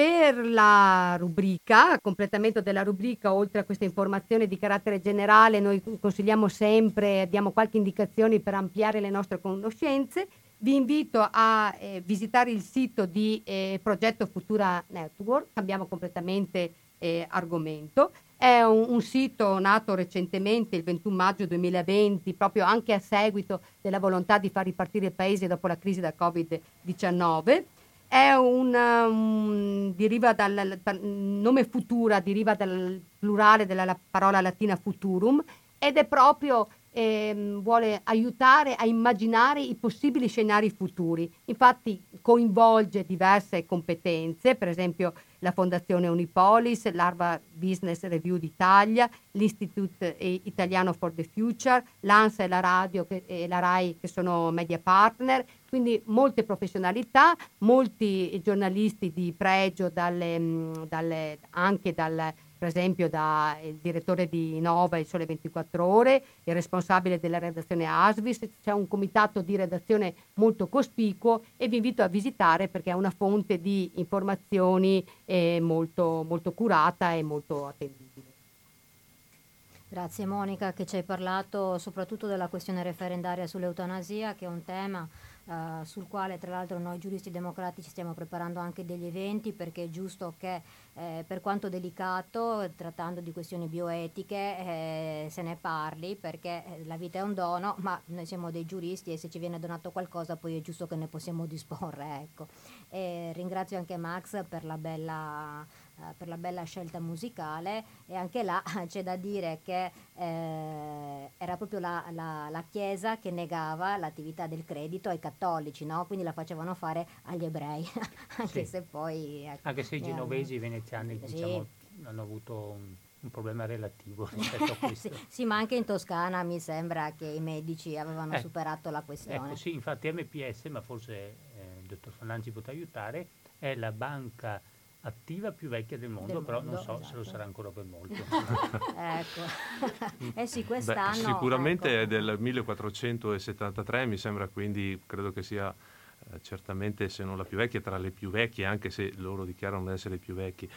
Per la rubrica, completamento della rubrica, oltre a queste informazioni di carattere generale, noi consigliamo sempre, diamo qualche indicazione per ampliare le nostre conoscenze. Vi invito a eh, visitare il sito di eh, Progetto Futura Network, cambiamo completamente eh, argomento. È un, un, sito nato recentemente, il 21 maggio 2020, proprio anche a seguito della volontà di far ripartire il paese dopo la crisi da Covid-19. È un, um, deriva dal, nome futura, deriva dal plurale della parola latina futurum ed è proprio ehm, vuole aiutare a immaginare i possibili scenari futuri. Infatti coinvolge diverse competenze, per esempio la Fondazione Unipolis, l'Arba Business Review d'Italia, l'Institute Italiano for the Future, l'ANSA e la Radio e la RAI che sono media partner, quindi molte professionalità, molti giornalisti di pregio dalle, dalle, anche dal per esempio dal direttore di Nova Il Sole 24 Ore, il responsabile della redazione Asvis, c'è un comitato di redazione molto cospicuo e vi invito a visitare perché è una fonte di informazioni eh, molto, molto curata e molto attendibile. Grazie Monica che ci hai parlato soprattutto della questione referendaria sull'eutanasia che è un tema Uh, sul quale tra l'altro noi giuristi democratici stiamo preparando anche degli eventi perché è giusto che eh, per quanto delicato, trattando di questioni bioetiche, eh, se ne parli perché eh, la vita è un dono, ma noi siamo dei giuristi e se ci viene donato qualcosa poi è giusto che ne possiamo disporre. Ecco. ringrazio anche Max per la bella eh, per la bella scelta musicale e anche là c'è da dire che eh, era proprio la, la, la, Chiesa che negava l'attività del credito ai cattolici, no? quindi la facevano fare agli ebrei, anche sì. se poi... Ecco, anche se i genovesi e i veneziani sì. diciamo, hanno avuto un, un problema relativo rispetto a questo. sì, sì, ma anche in Toscana mi sembra che i medici avevano eh, superato la questione. Ecco, sì, infatti MPS, ma forse eh, il dottor Fananci potrà aiutare, è la banca attiva più vecchia del mondo, del però mondo, non so esatto. se lo esatto. sarà ancora per molto. ecco, eh sì, quest'anno... Beh, sicuramente ecco. è del 1473, mi sembra, quindi credo che sia eh, certamente, se non la più vecchia, tra le più vecchie, anche se loro dichiarano di essere i più vecchi.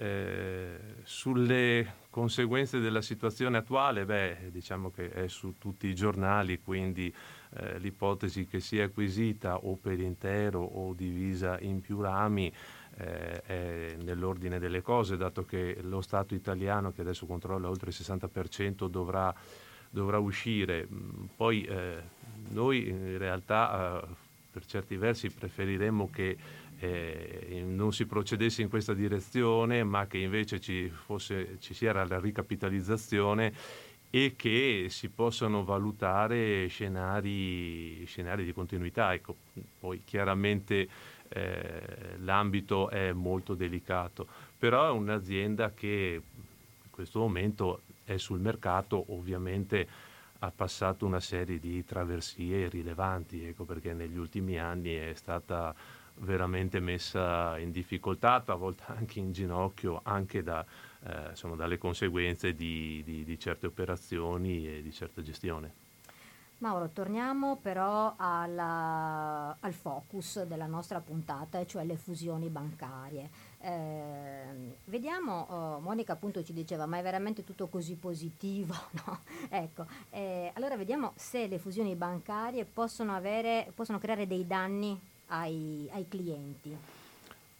Eh, sulle conseguenze della situazione attuale, beh, diciamo che è su tutti i giornali, quindi eh, l'ipotesi che sia acquisita o per intero o divisa in più rami eh, è nell'ordine delle cose, dato che lo Stato italiano, che adesso controlla oltre il 60%, dovrà, dovrà uscire. Mm, poi eh, noi in realtà eh, per certi versi preferiremmo che eh, non si procedesse in questa direzione, ma che invece ci, fosse, ci sia la ricapitalizzazione e che si possano valutare scenari, scenari di continuità. Ecco, poi chiaramente eh, l'ambito è molto delicato, però è un'azienda che in questo momento è sul mercato, ovviamente ha passato una serie di traversie rilevanti, ecco perché negli ultimi anni è stata veramente messa in difficoltà, a volte anche in ginocchio, anche da, eh, insomma, dalle conseguenze di, di, di certe operazioni e di certa gestione. Mauro, torniamo però alla, al focus della nostra puntata, cioè le fusioni bancarie. Eh, vediamo, oh, Monica appunto ci diceva, ma è veramente tutto così positivo? No? Ecco, eh, allora vediamo se le fusioni bancarie possono, avere, possono creare dei danni ai, ai clienti.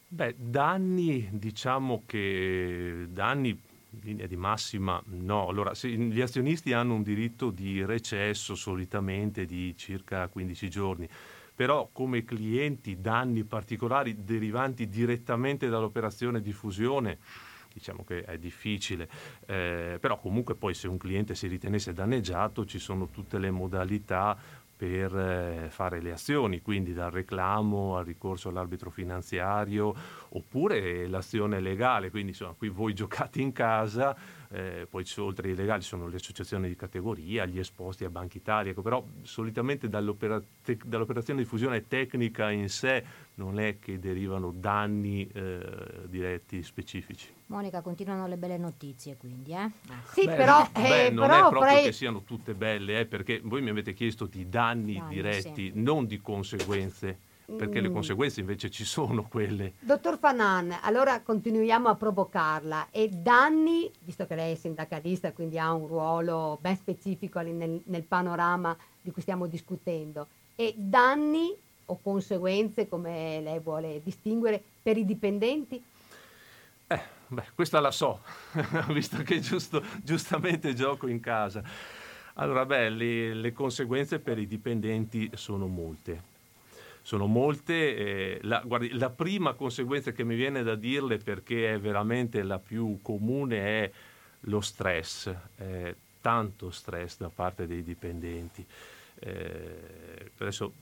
Beh, danni, diciamo che danni linea di massima no. Allora, gli azionisti hanno un diritto di recesso solitamente di circa 15 giorni, però come clienti danni particolari derivanti direttamente dall'operazione di fusione diciamo che è difficile, eh, però comunque poi se un cliente si ritenesse danneggiato ci sono tutte le modalità per eh, fare le azioni, quindi dal reclamo al ricorso all'arbitro finanziario oppure l'azione legale, quindi insomma qui voi giocate in casa, eh, poi oltre ai legali sono le associazioni di categoria, gli esposti a Banca Italia, ecco, però solitamente dall'opera- te- dall'operazione di fusione tecnica in sé non è che derivano danni eh, diretti specifici. Monica, continuano le belle notizie quindi, eh? Sì, beh, però... Beh, eh, non però è proprio vorrei... che siano tutte belle, eh, perché voi mi avete chiesto di danni, danni diretti, sì. non di conseguenze perché le mm. conseguenze invece ci sono quelle. Dottor Fanan, allora continuiamo a provocarla e danni, visto che lei è sindacalista, quindi ha un ruolo ben specifico nel, nel panorama di cui stiamo discutendo, e danni o conseguenze, come lei vuole distinguere, per i dipendenti? Eh, beh, questa la so, visto che giusto, giustamente gioco in casa. Allora, beh, le, le conseguenze per i dipendenti sono molte sono molte. Eh, la, guardi, la prima conseguenza che mi viene da dirle, perché è veramente la più comune, è lo stress, eh, tanto stress da parte dei dipendenti. Eh, adesso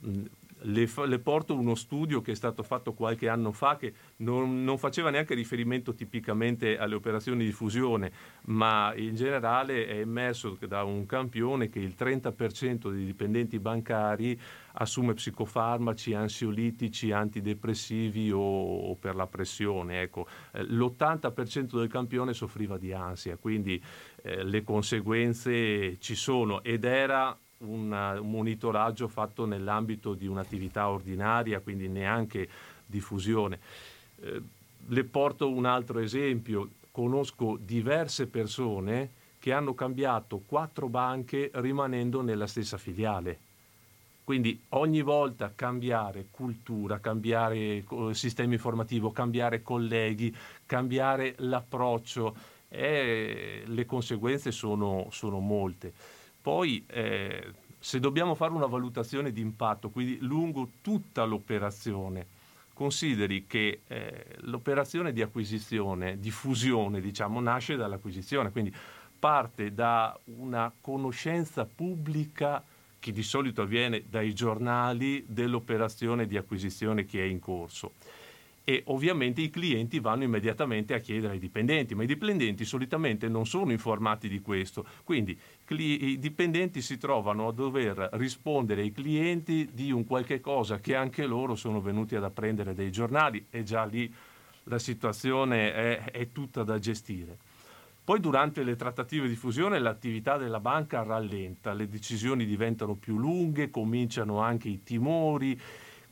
le, le, porto uno studio che è stato fatto qualche anno fa che non, non, faceva neanche riferimento tipicamente alle operazioni di fusione, ma in generale è emerso da un campione che il 30% dei dipendenti bancari assume psicofarmaci, ansiolitici, antidepressivi o, o per la pressione. Ecco, eh, l'80% del campione soffriva di ansia, quindi eh, le conseguenze ci sono ed era un monitoraggio fatto nell'ambito di un'attività ordinaria, quindi neanche diffusione. Eh, le porto un altro esempio. Conosco diverse persone che hanno cambiato quattro banche rimanendo nella stessa filiale. Quindi ogni volta cambiare cultura, cambiare sistema informativo, cambiare colleghi, cambiare l'approccio, eh, le conseguenze sono, sono molte. Poi eh, se dobbiamo fare una valutazione di impatto, quindi lungo tutta l'operazione, consideri che eh, l'operazione di acquisizione, di fusione, diciamo, nasce dall'acquisizione, quindi parte da una conoscenza pubblica che di solito avviene dai giornali dell'operazione di acquisizione che è in corso e ovviamente i clienti vanno immediatamente a chiedere ai dipendenti, ma i dipendenti solitamente non sono informati di questo, quindi i dipendenti si trovano a dover rispondere ai clienti di un qualche cosa che anche loro sono venuti ad apprendere dai giornali e già lì la situazione è, è tutta da gestire. Poi durante le trattative di fusione l'attività della banca rallenta, le decisioni diventano più lunghe, cominciano anche i timori,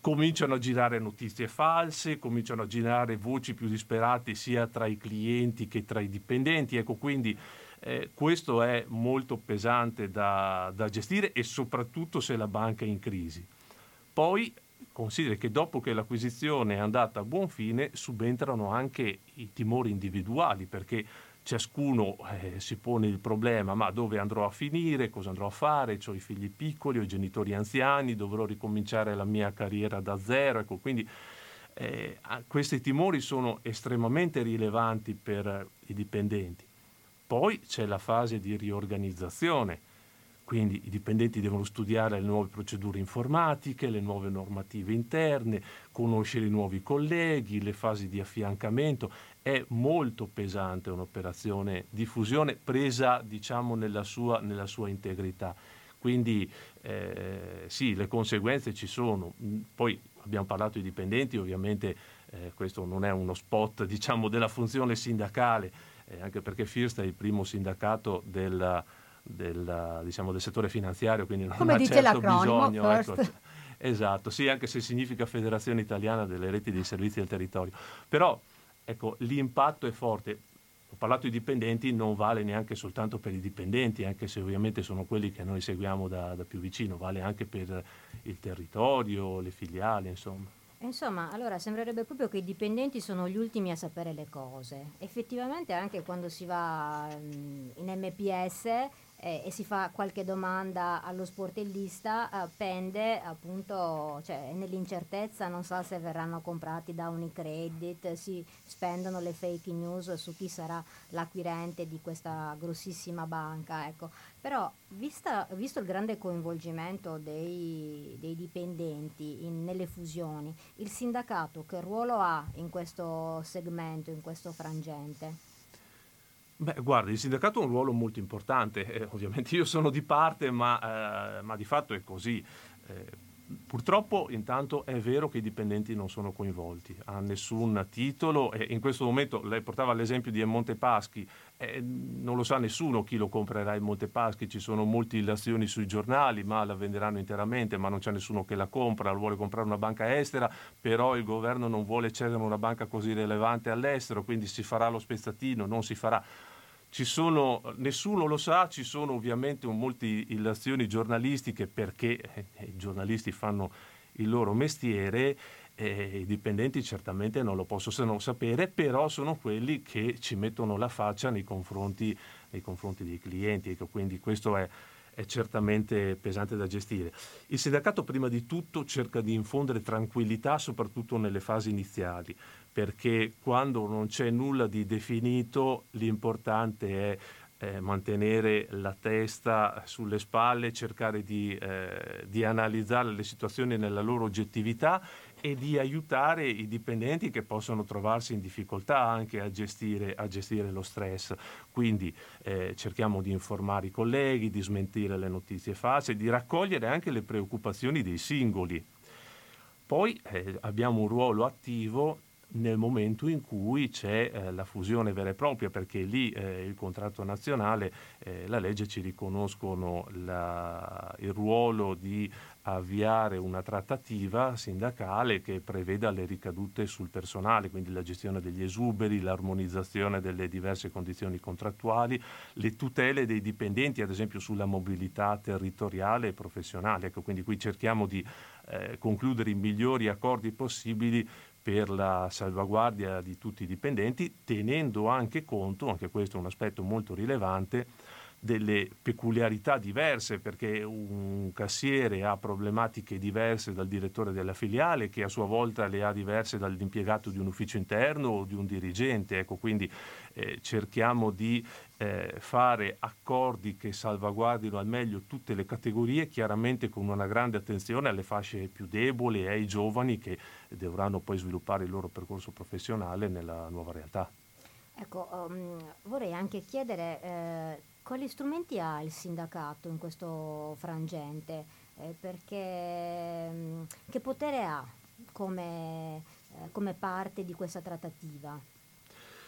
cominciano a girare notizie false, cominciano a girare voci più disperate sia tra i clienti che tra i dipendenti. Ecco, quindi eh, questo è molto pesante da, da, gestire e soprattutto se la banca è in crisi. Poi consideri che dopo che l'acquisizione è andata a buon fine subentrano anche i timori individuali perché ciascuno eh, si pone il problema, ma dove andrò a finire, cosa andrò a fare, ho i figli piccoli, ho i genitori anziani, dovrò ricominciare la mia carriera da zero, ecco, quindi eh, questi timori sono estremamente rilevanti per i dipendenti. Poi c'è la fase di riorganizzazione, quindi i dipendenti devono studiare le nuove procedure informatiche, le nuove normative interne, conoscere i nuovi colleghi, le fasi di affiancamento. È molto pesante un'operazione di fusione presa diciamo, nella, sua, nella sua integrità. Quindi eh, sì, le conseguenze ci sono. Poi abbiamo parlato di dipendenti, ovviamente eh, questo non è uno spot diciamo, della funzione sindacale, eh, anche perché First è il primo sindacato della del, diciamo, del settore finanziario, quindi non Come ha dice certo bisogno. Ecco, esatto, sì, anche se significa Federazione Italiana delle Reti dei Servizi del Territorio. Però ecco, l'impatto è forte. Ho parlato di dipendenti, non vale neanche soltanto per i dipendenti, anche se ovviamente sono quelli che noi seguiamo da, da più vicino, vale anche per il territorio, le filiali, insomma. Insomma, allora sembrerebbe proprio che i dipendenti sono gli ultimi a sapere le cose. Effettivamente anche quando si va in MPS eh, e si fa qualche domanda allo sportellista, eh, pende appunto, cioè nell'incertezza, non sa se verranno comprati da Unicredit, si spendono le fake news su chi sarà l'acquirente di questa grossissima banca. Ecco. Però vista, visto il grande coinvolgimento dei, dei dipendenti in, nelle fusioni, il sindacato che ruolo ha in questo segmento, in questo frangente? Beh, guarda, il sindacato ha un ruolo molto importante, eh, ovviamente io sono di parte, ma, eh, ma di fatto è così. Eh, purtroppo intanto è vero che i dipendenti non sono coinvolti a nessun titolo e in questo momento lei portava l'esempio di Montepaschi, eh, non lo sa nessuno chi lo comprerà in Montepaschi, ci sono molte illazioni sui giornali, ma la venderanno interamente, ma non c'è nessuno che la compra, lo vuole comprare una banca estera, però il governo non vuole cedere una banca così rilevante all'estero, quindi si farà lo spezzatino, non si farà. Sono, nessuno lo sa, ci sono ovviamente molte illazioni giornalistiche perché eh, i giornalisti fanno il loro mestiere e i dipendenti certamente non lo possono sapere, però sono quelli che ci mettono la faccia nei confronti, nei confronti dei clienti. Ecco, quindi questo è, è certamente pesante da gestire. Il sindacato prima di tutto cerca di infondere tranquillità soprattutto nelle fasi iniziali, perché quando non c'è nulla di definito l'importante è eh, mantenere la testa sulle spalle, cercare di, eh, di, analizzare le situazioni nella loro oggettività e di aiutare i dipendenti che possono trovarsi in difficoltà anche a gestire, a gestire lo stress. Quindi eh, cerchiamo di informare i colleghi, di smentire le notizie false, di raccogliere anche le preoccupazioni dei singoli. Poi eh, abbiamo un ruolo attivo nel momento in cui c'è eh, la fusione vera e propria, perché lì eh, il contratto nazionale, eh, la legge ci riconoscono la, il ruolo di avviare una trattativa sindacale che preveda le ricadute sul personale, quindi la gestione degli esuberi, l'armonizzazione delle diverse condizioni contrattuali, le tutele dei dipendenti, ad esempio sulla mobilità territoriale e professionale. Ecco, quindi qui cerchiamo di eh, concludere i migliori accordi possibili per la salvaguardia di tutti i dipendenti, tenendo anche conto, anche questo è un aspetto molto rilevante, delle peculiarità diverse perché un cassiere ha problematiche diverse dal direttore della filiale che a sua volta le ha diverse dall'impiegato di un ufficio interno o di un dirigente. Ecco, quindi eh, cerchiamo di eh, fare accordi che salvaguardino al meglio tutte le categorie, chiaramente con una grande attenzione alle fasce più deboli e ai giovani che dovranno poi sviluppare il loro percorso professionale nella nuova realtà. Ecco, um, vorrei anche chiedere eh, quali strumenti ha il sindacato in questo frangente, eh, perché um, che potere ha come, eh, come parte di questa trattativa?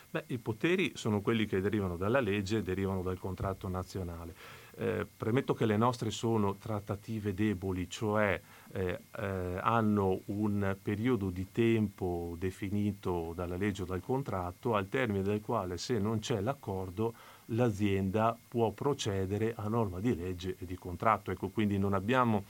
Beh, I poteri sono quelli che derivano dalla legge, derivano dal contratto nazionale. Eh, premetto che le nostre sono trattative deboli, cioè eh, eh, hanno un periodo di tempo definito dalla legge o dal contratto, al termine del quale se non c'è l'accordo l'azienda può procedere a norma di legge e di contratto. Ecco, quindi non abbiamo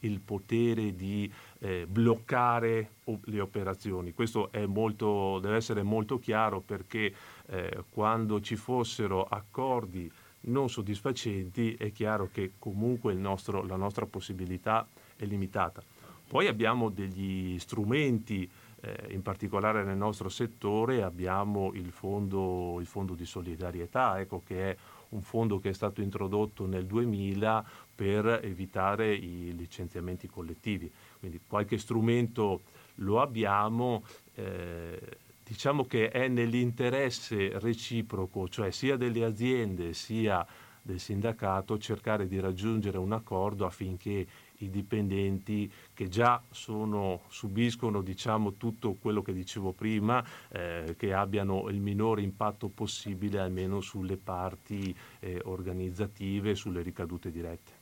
il potere di eh, bloccare le operazioni. Questo molto, deve essere molto chiaro perché eh, quando ci fossero accordi non soddisfacenti è chiaro che comunque nostro, la nostra possibilità è limitata. Poi abbiamo degli strumenti, eh, in particolare nel nostro settore abbiamo il fondo, il fondo di solidarietà, ecco, che è un fondo che è stato introdotto nel 2000 per evitare i licenziamenti collettivi. Quindi qualche strumento lo abbiamo, eh, diciamo che è nell'interesse reciproco, cioè sia delle aziende sia del sindacato, cercare di raggiungere un accordo affinché i dipendenti che già sono, subiscono diciamo, tutto quello che dicevo prima, eh, che abbiano il minore impatto possibile almeno sulle parti eh, organizzative, sulle ricadute dirette.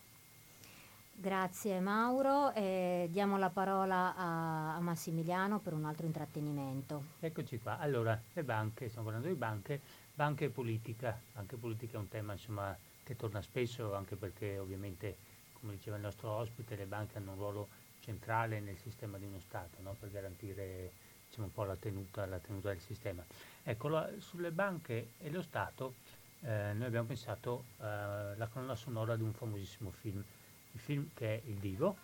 Grazie Mauro, e diamo la parola a, a, Massimiliano per un altro intrattenimento. Eccoci qua, allora le banche, stiamo parlando di banche, banche e politica, banche e politica è un tema insomma, che torna spesso anche perché ovviamente come diceva il nostro ospite, le banche hanno un ruolo centrale nel sistema di uno Stato no? per garantire diciamo, un po' la tenuta, la tenuta, del sistema. Ecco, la, sulle banche e lo Stato eh, noi abbiamo pensato eh, colonna sonora di un famosissimo film, il film che è Il Divo,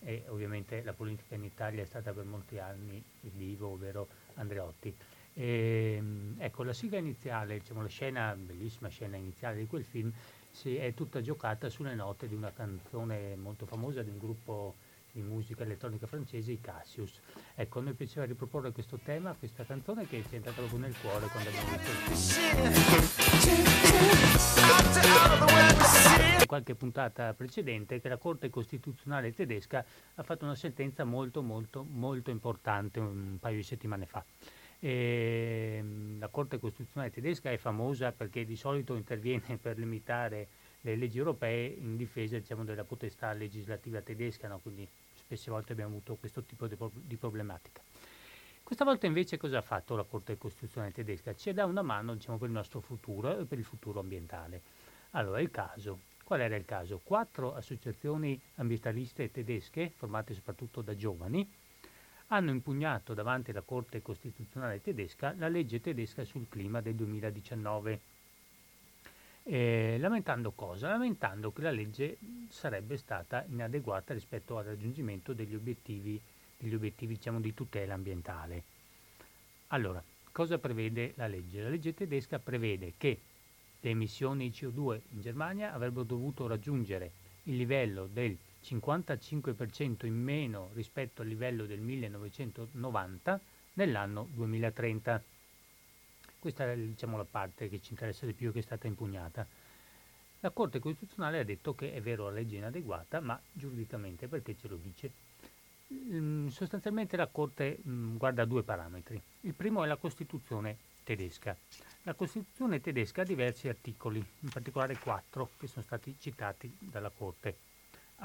e ovviamente la politica in Italia è stata per molti anni il Divo, ovvero Andreotti. E, ehm, ecco, la sigla iniziale, diciamo, la scena, bellissima scena iniziale di quel film, si è tutta giocata sulle note di una canzone molto famosa di un gruppo di musica elettronica francese, i Cassius. Ecco, a noi piaceva riproporre questo tema, questa canzone che ci è entrata proprio nel cuore quando abbiamo visto film. Qualche puntata precedente che la Corte Costituzionale tedesca ha fatto una sentenza molto molto molto importante un paio di settimane fa. E ehm, la Corte Costituzionale tedesca è famosa perché di solito interviene per limitare le leggi europee in difesa diciamo, della potestà legislativa tedesca, no? quindi spesse volte abbiamo avuto questo tipo di, di, problematica. Questa volta invece cosa ha fatto la Corte Costituzionale tedesca? Ci dà una mano diciamo, per il nostro futuro e per il futuro ambientale. Allora, il caso. Qual era il caso? Quattro associazioni ambientaliste tedesche, formate soprattutto da giovani, hanno impugnato davanti alla Corte Costituzionale tedesca la legge tedesca sul clima del 2019. Eh, lamentando cosa? Lamentando che la legge sarebbe stata inadeguata rispetto al raggiungimento degli obiettivi, degli obiettivi diciamo, di tutela ambientale. Allora, cosa prevede la legge? La legge tedesca prevede che le emissioni di CO2 in Germania avrebbero dovuto raggiungere il livello del 55% in meno rispetto al livello del 1990 nell'anno 2030. Questa è diciamo, la parte che ci interessa di più che è stata impugnata. La Corte Costituzionale ha detto che è vero la legge è inadeguata, ma giuridicamente perché ce lo dice? Mm, sostanzialmente la Corte mm, guarda due parametri. Il primo è la Costituzione tedesca. La Costituzione tedesca ha diversi articoli, in particolare quattro, che sono stati citati dalla Corte.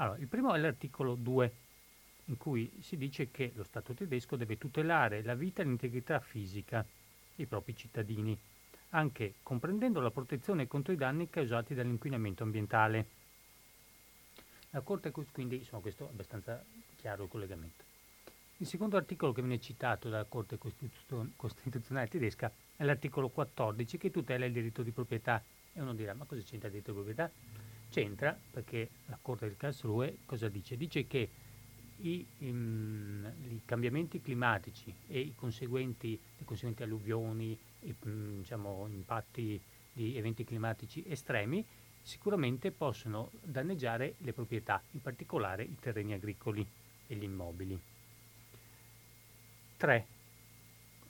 Allora, il primo è l'articolo 2, in cui si dice che lo Stato tedesco deve tutelare la vita e l'integrità fisica dei propri cittadini, anche comprendendo la protezione contro i danni causati dall'inquinamento ambientale. La Corte quindi, insomma, questo è abbastanza chiaro il collegamento. Il secondo articolo che viene citato dalla Corte Costituzionale tedesca è l'articolo 14 che tutela il diritto di proprietà. E uno dirà, ma cosa c'entra il diritto di proprietà? C'entra perché la Corte del Karlsruhe cosa dice? Dice che i, um, i cambiamenti climatici e i conseguenti, le conseguenti alluvioni, i, um, diciamo, impatti di eventi climatici estremi sicuramente possono danneggiare le proprietà, in particolare i terreni agricoli e gli immobili. 3.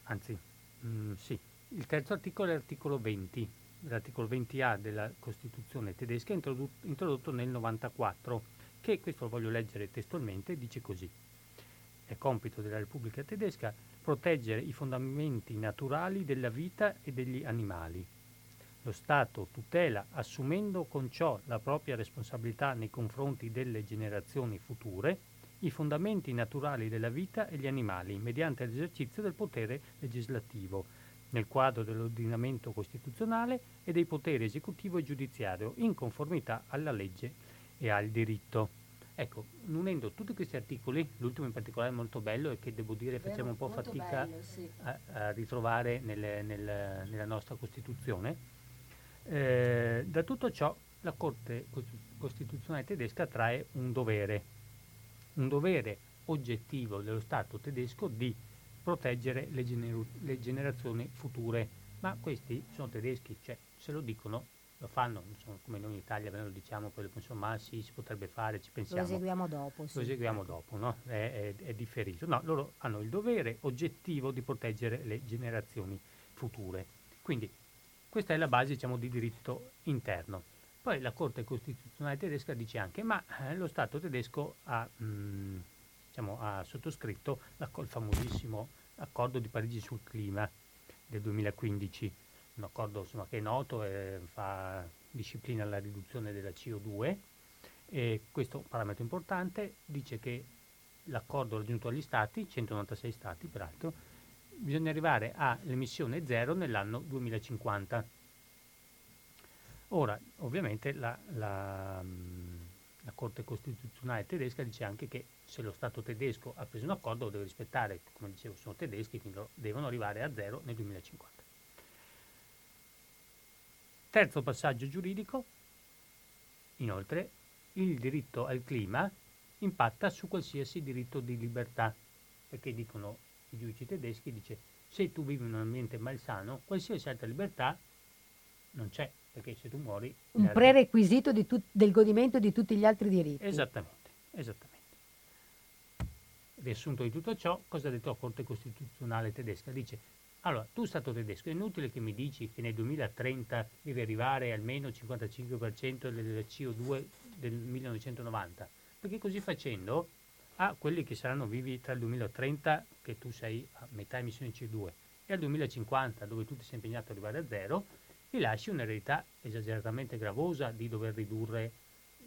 Anzi, mm, sì, il terzo articolo è l'articolo 20. L'articolo 20A della Costituzione tedesca introdotto, introdotto nel 94, che, questo lo voglio leggere testualmente, dice così. È compito della Repubblica tedesca proteggere i fondamenti naturali della vita e degli animali. Lo Stato tutela, assumendo con ciò la propria responsabilità nei confronti delle generazioni future, i fondamenti naturali della vita e gli animali mediante l'esercizio del potere legislativo nel quadro dell'ordinamento costituzionale e dei poteri esecutivo e giudiziario in conformità alla legge e al diritto. Ecco, unendo tutti questi articoli, l'ultimo in particolare è molto bello e che devo dire Vero, facciamo un po' fatica bello, sì. a, a, ritrovare nelle, nel, nella nostra Costituzione, eh, da tutto ciò la Corte Costituzionale tedesca trae un dovere, un dovere oggettivo dello Stato tedesco di proteggere le, gener- le generazioni future. Ma questi sono tedeschi, cioè se lo dicono lo fanno, insomma, come noi in Italia noi lo diciamo, quello, insomma, sì, si potrebbe fare, ci pensiamo. Lo eseguiamo dopo. Sì. Lo eseguiamo dopo, no? è, è, è, differito. No, loro hanno il dovere oggettivo di proteggere le generazioni future. Quindi questa è la base, diciamo, di diritto interno. Poi la Corte Costituzionale tedesca dice anche, ma eh, lo Stato tedesco ha, mh, mm, diciamo, ha sottoscritto il famosissimo accordo di Parigi sul clima del 2015, un accordo insomma, che è noto e fa disciplina la riduzione della CO2 e questo parametro importante, dice che l'accordo raggiunto agli stati, 196 stati peraltro, bisogna arrivare all'emissione zero nell'anno 2050 Ora, ovviamente la, la, la, Corte Costituzionale tedesca dice anche che se lo Stato tedesco ha preso un accordo lo deve rispettare, come dicevo sono tedeschi, quindi devono arrivare a zero nel 2050. Terzo passaggio giuridico, inoltre, il diritto al clima impatta su qualsiasi diritto di libertà, perché dicono i giudici tedeschi, dice se tu vivi in un ambiente malsano, qualsiasi altra libertà non c'è, perché se tu muori... Un prerequisito tu, del godimento di tutti gli altri diritti. Esattamente, esattamente. Riassunto di tutto ciò, cosa ha detto la Corte Costituzionale tedesca? Dice, allora, tu Stato tedesco, è inutile che mi dici che nel 2030 devi arrivare almeno al 55% del CO2 del 1990, perché così facendo a quelli che saranno vivi tra il 2030, che tu sei a metà emissioni CO2, e al 2050, dove tu ti sei impegnato ad arrivare a zero, gli lasci un'eredità esageratamente gravosa di dover ridurre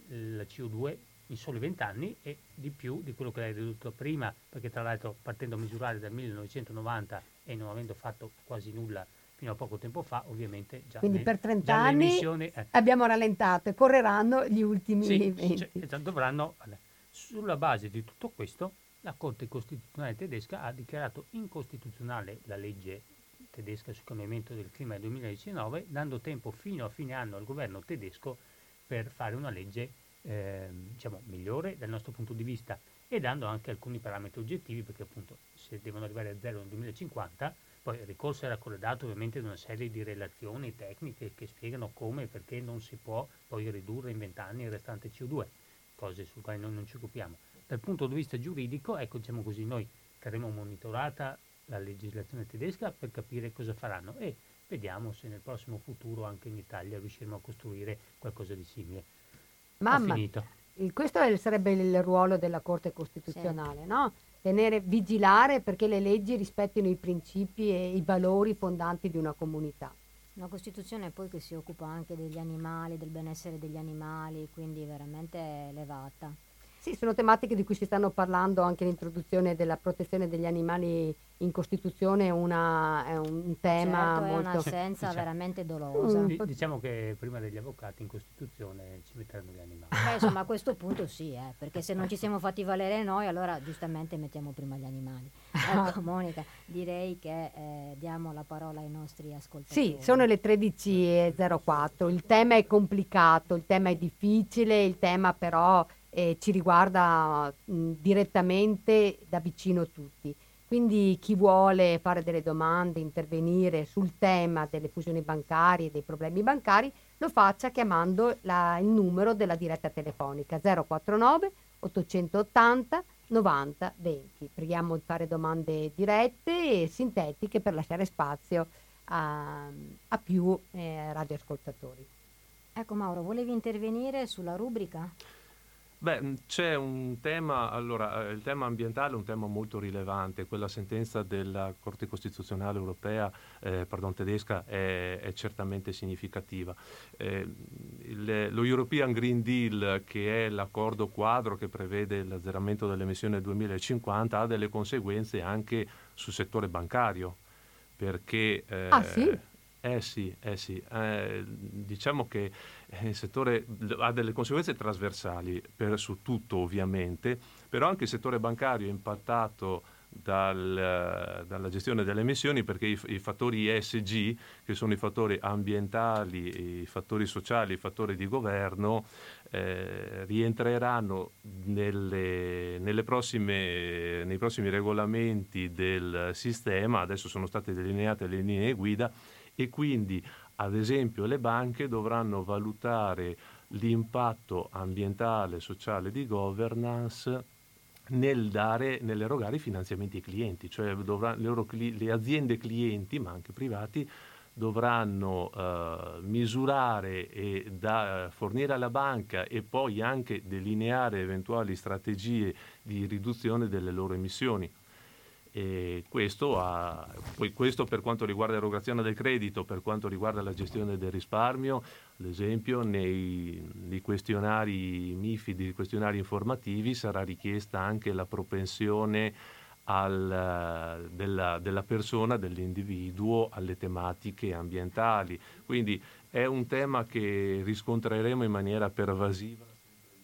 la CO2 in soli 20 anni e di più di quello che hai ridotto prima, perché tra l'altro partendo a misurare dal 1990 e non avendo fatto quasi nulla fino a poco tempo fa, ovviamente già Quindi ne, per 30 anni eh. abbiamo rallentato e correranno gli ultimi sì, 20. Cioè, dovranno, sulla base di tutto questo, la Corte Costituzionale tedesca ha dichiarato incostituzionale la legge tedesca sul cambiamento del clima del 2019, dando tempo fino a fine anno al governo tedesco per fare una legge eh, diciamo, migliore dal nostro punto di vista e dando anche alcuni parametri oggettivi perché appunto se devono arrivare a zero nel 2050 poi il ricorso era corredato ovviamente da una serie di relazioni tecniche che spiegano come e perché non si può poi ridurre in vent'anni il restante CO2, cose su quali noi non ci occupiamo. Dal punto di vista giuridico, ecco diciamo così, noi terremo monitorata la legislazione tedesca per capire cosa faranno e vediamo se nel prossimo futuro anche in Italia riusciremo a costruire qualcosa di simile. Mamma, questo sarebbe il ruolo della Corte Costituzionale, sì. no? tenere, vigilare perché le leggi rispettino i principi e i valori fondanti di una comunità. Una Costituzione poi che si occupa anche degli animali, del benessere degli animali, quindi veramente elevata. Sì, sono tematiche di cui si stanno parlando anche l'introduzione della protezione degli animali in Costituzione è, una, è un tema certo, molto... è un'assenza diciamo, veramente dolosa. D- diciamo che prima degli avvocati in Costituzione ci metteranno gli animali. Beh, insomma, a questo punto sì, eh, perché se non ci siamo fatti valere noi, allora giustamente mettiamo prima gli animali. Ecco, Monica, direi che eh, diamo la parola ai nostri ascoltatori. Sì, sono le 13.04, il tema è complicato, il tema è difficile, il tema però eh, ci riguarda mh, direttamente da vicino tutti. Quindi chi vuole fare delle domande, intervenire sul tema delle fusioni bancarie e dei problemi bancari, lo faccia chiamando la, il numero della diretta telefonica 049 880 90 20. Preghiamo di fare domande dirette e sintetiche per lasciare spazio a, a più eh, radioascoltatori. Ecco Mauro, volevi intervenire sulla rubrica? Beh, c'è un tema, allora, eh, il tema ambientale è un tema molto rilevante, quella sentenza della Corte Costituzionale Europea, eh, pardon, tedesca, è, è, certamente significativa. Eh, il, lo European Green Deal, che è l'accordo quadro che prevede l'azzeramento delle emissioni nel 2050, ha delle conseguenze anche sul settore bancario, perché... Eh, ah sì? Eh sì, eh sì. Eh, diciamo che il settore ha delle conseguenze trasversali per, su tutto ovviamente, però anche il settore bancario è impattato dal, dalla gestione delle emissioni perché i, i, fattori ESG, che sono i fattori ambientali, i fattori sociali, i fattori di governo, eh, rientreranno nelle, nelle prossime, nei prossimi regolamenti del sistema, adesso sono state delineate le linee guida e quindi ad esempio le banche dovranno valutare l'impatto ambientale, sociale di governance nel dare, nell'erogare i finanziamenti ai clienti, cioè dovrà, le, le, aziende clienti, ma anche privati, dovranno eh, misurare e da, fornire alla banca e poi anche delineare eventuali strategie di riduzione delle loro emissioni. Questo, ha, questo per quanto riguarda l'erogazione del credito, per quanto riguarda la gestione del risparmio, ad esempio nei, nei questionari MIFID, nei questionari informativi sarà richiesta anche la propensione al, della, della, persona, dell'individuo alle tematiche ambientali. Quindi è un tema che riscontreremo in maniera pervasiva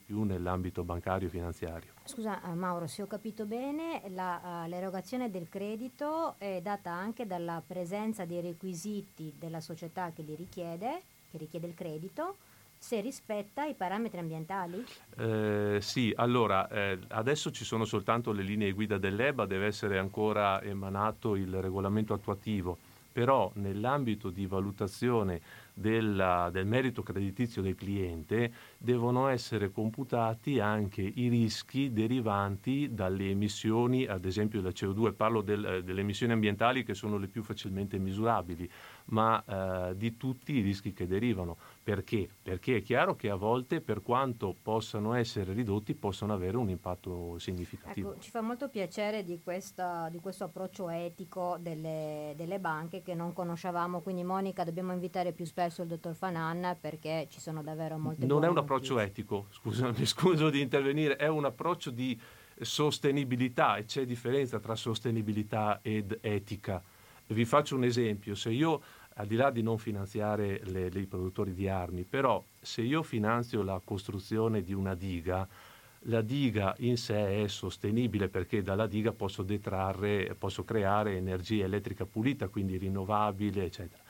più nell'ambito bancario e finanziario. Scusa eh, Mauro, se ho capito bene, la, uh, l'erogazione del credito è data anche dalla presenza dei requisiti della società che li richiede, che richiede il credito, se rispetta i parametri ambientali? Eh, sì, allora eh, adesso ci sono soltanto le linee guida dell'EBA, deve essere ancora emanato il regolamento attuativo, però nell'ambito di valutazione della, del merito creditizio del cliente devono essere computati anche i rischi derivanti dalle emissioni, ad esempio della CO2, parlo del, delle emissioni ambientali che sono le più facilmente misurabili, ma eh, di tutti i rischi che derivano. Perché? Perché è chiaro che a volte, per quanto possano essere ridotti, possono avere un impatto significativo. Ecco, ci fa molto piacere di, questa, di questo approccio etico delle, delle, banche che non conoscevamo, quindi Monica dobbiamo invitare più spesso il dottor Fanan perché ci sono davvero molte Non è un approccio notizie. etico, scusami, scuso di intervenire, è un approccio di sostenibilità e c'è differenza tra sostenibilità ed etica. Vi faccio un esempio, se io al di là di non finanziare i produttori di armi, però se io finanzio la costruzione di una diga, la diga in sé è sostenibile perché dalla diga posso detrarre, posso creare energia elettrica pulita, quindi rinnovabile, eccetera.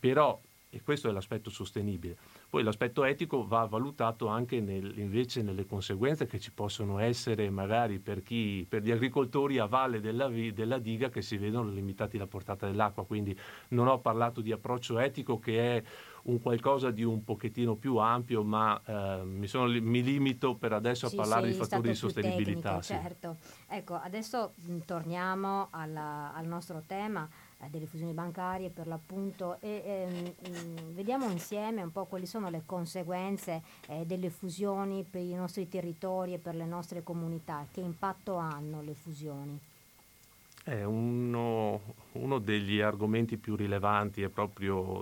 Però, e questo è l'aspetto sostenibile, poi l'aspetto etico va valutato anche nel, invece nelle conseguenze che ci possono essere magari per, chi, per gli agricoltori a valle della, della, diga che si vedono limitati la portata dell'acqua. Quindi non ho parlato di approccio etico che è un qualcosa di un pochettino più ampio, ma eh, mi, sono, mi, limito per adesso sì, a parlare di fattori di sostenibilità. Tecnico, sì. Certo. Ecco, adesso mh, torniamo alla, al nostro tema delle fusioni bancarie per l'appunto e ehm, vediamo insieme un po' quali sono le conseguenze eh, delle fusioni per i nostri territori e per le nostre comunità, che impatto hanno le fusioni? Eh, uno, uno, degli argomenti più rilevanti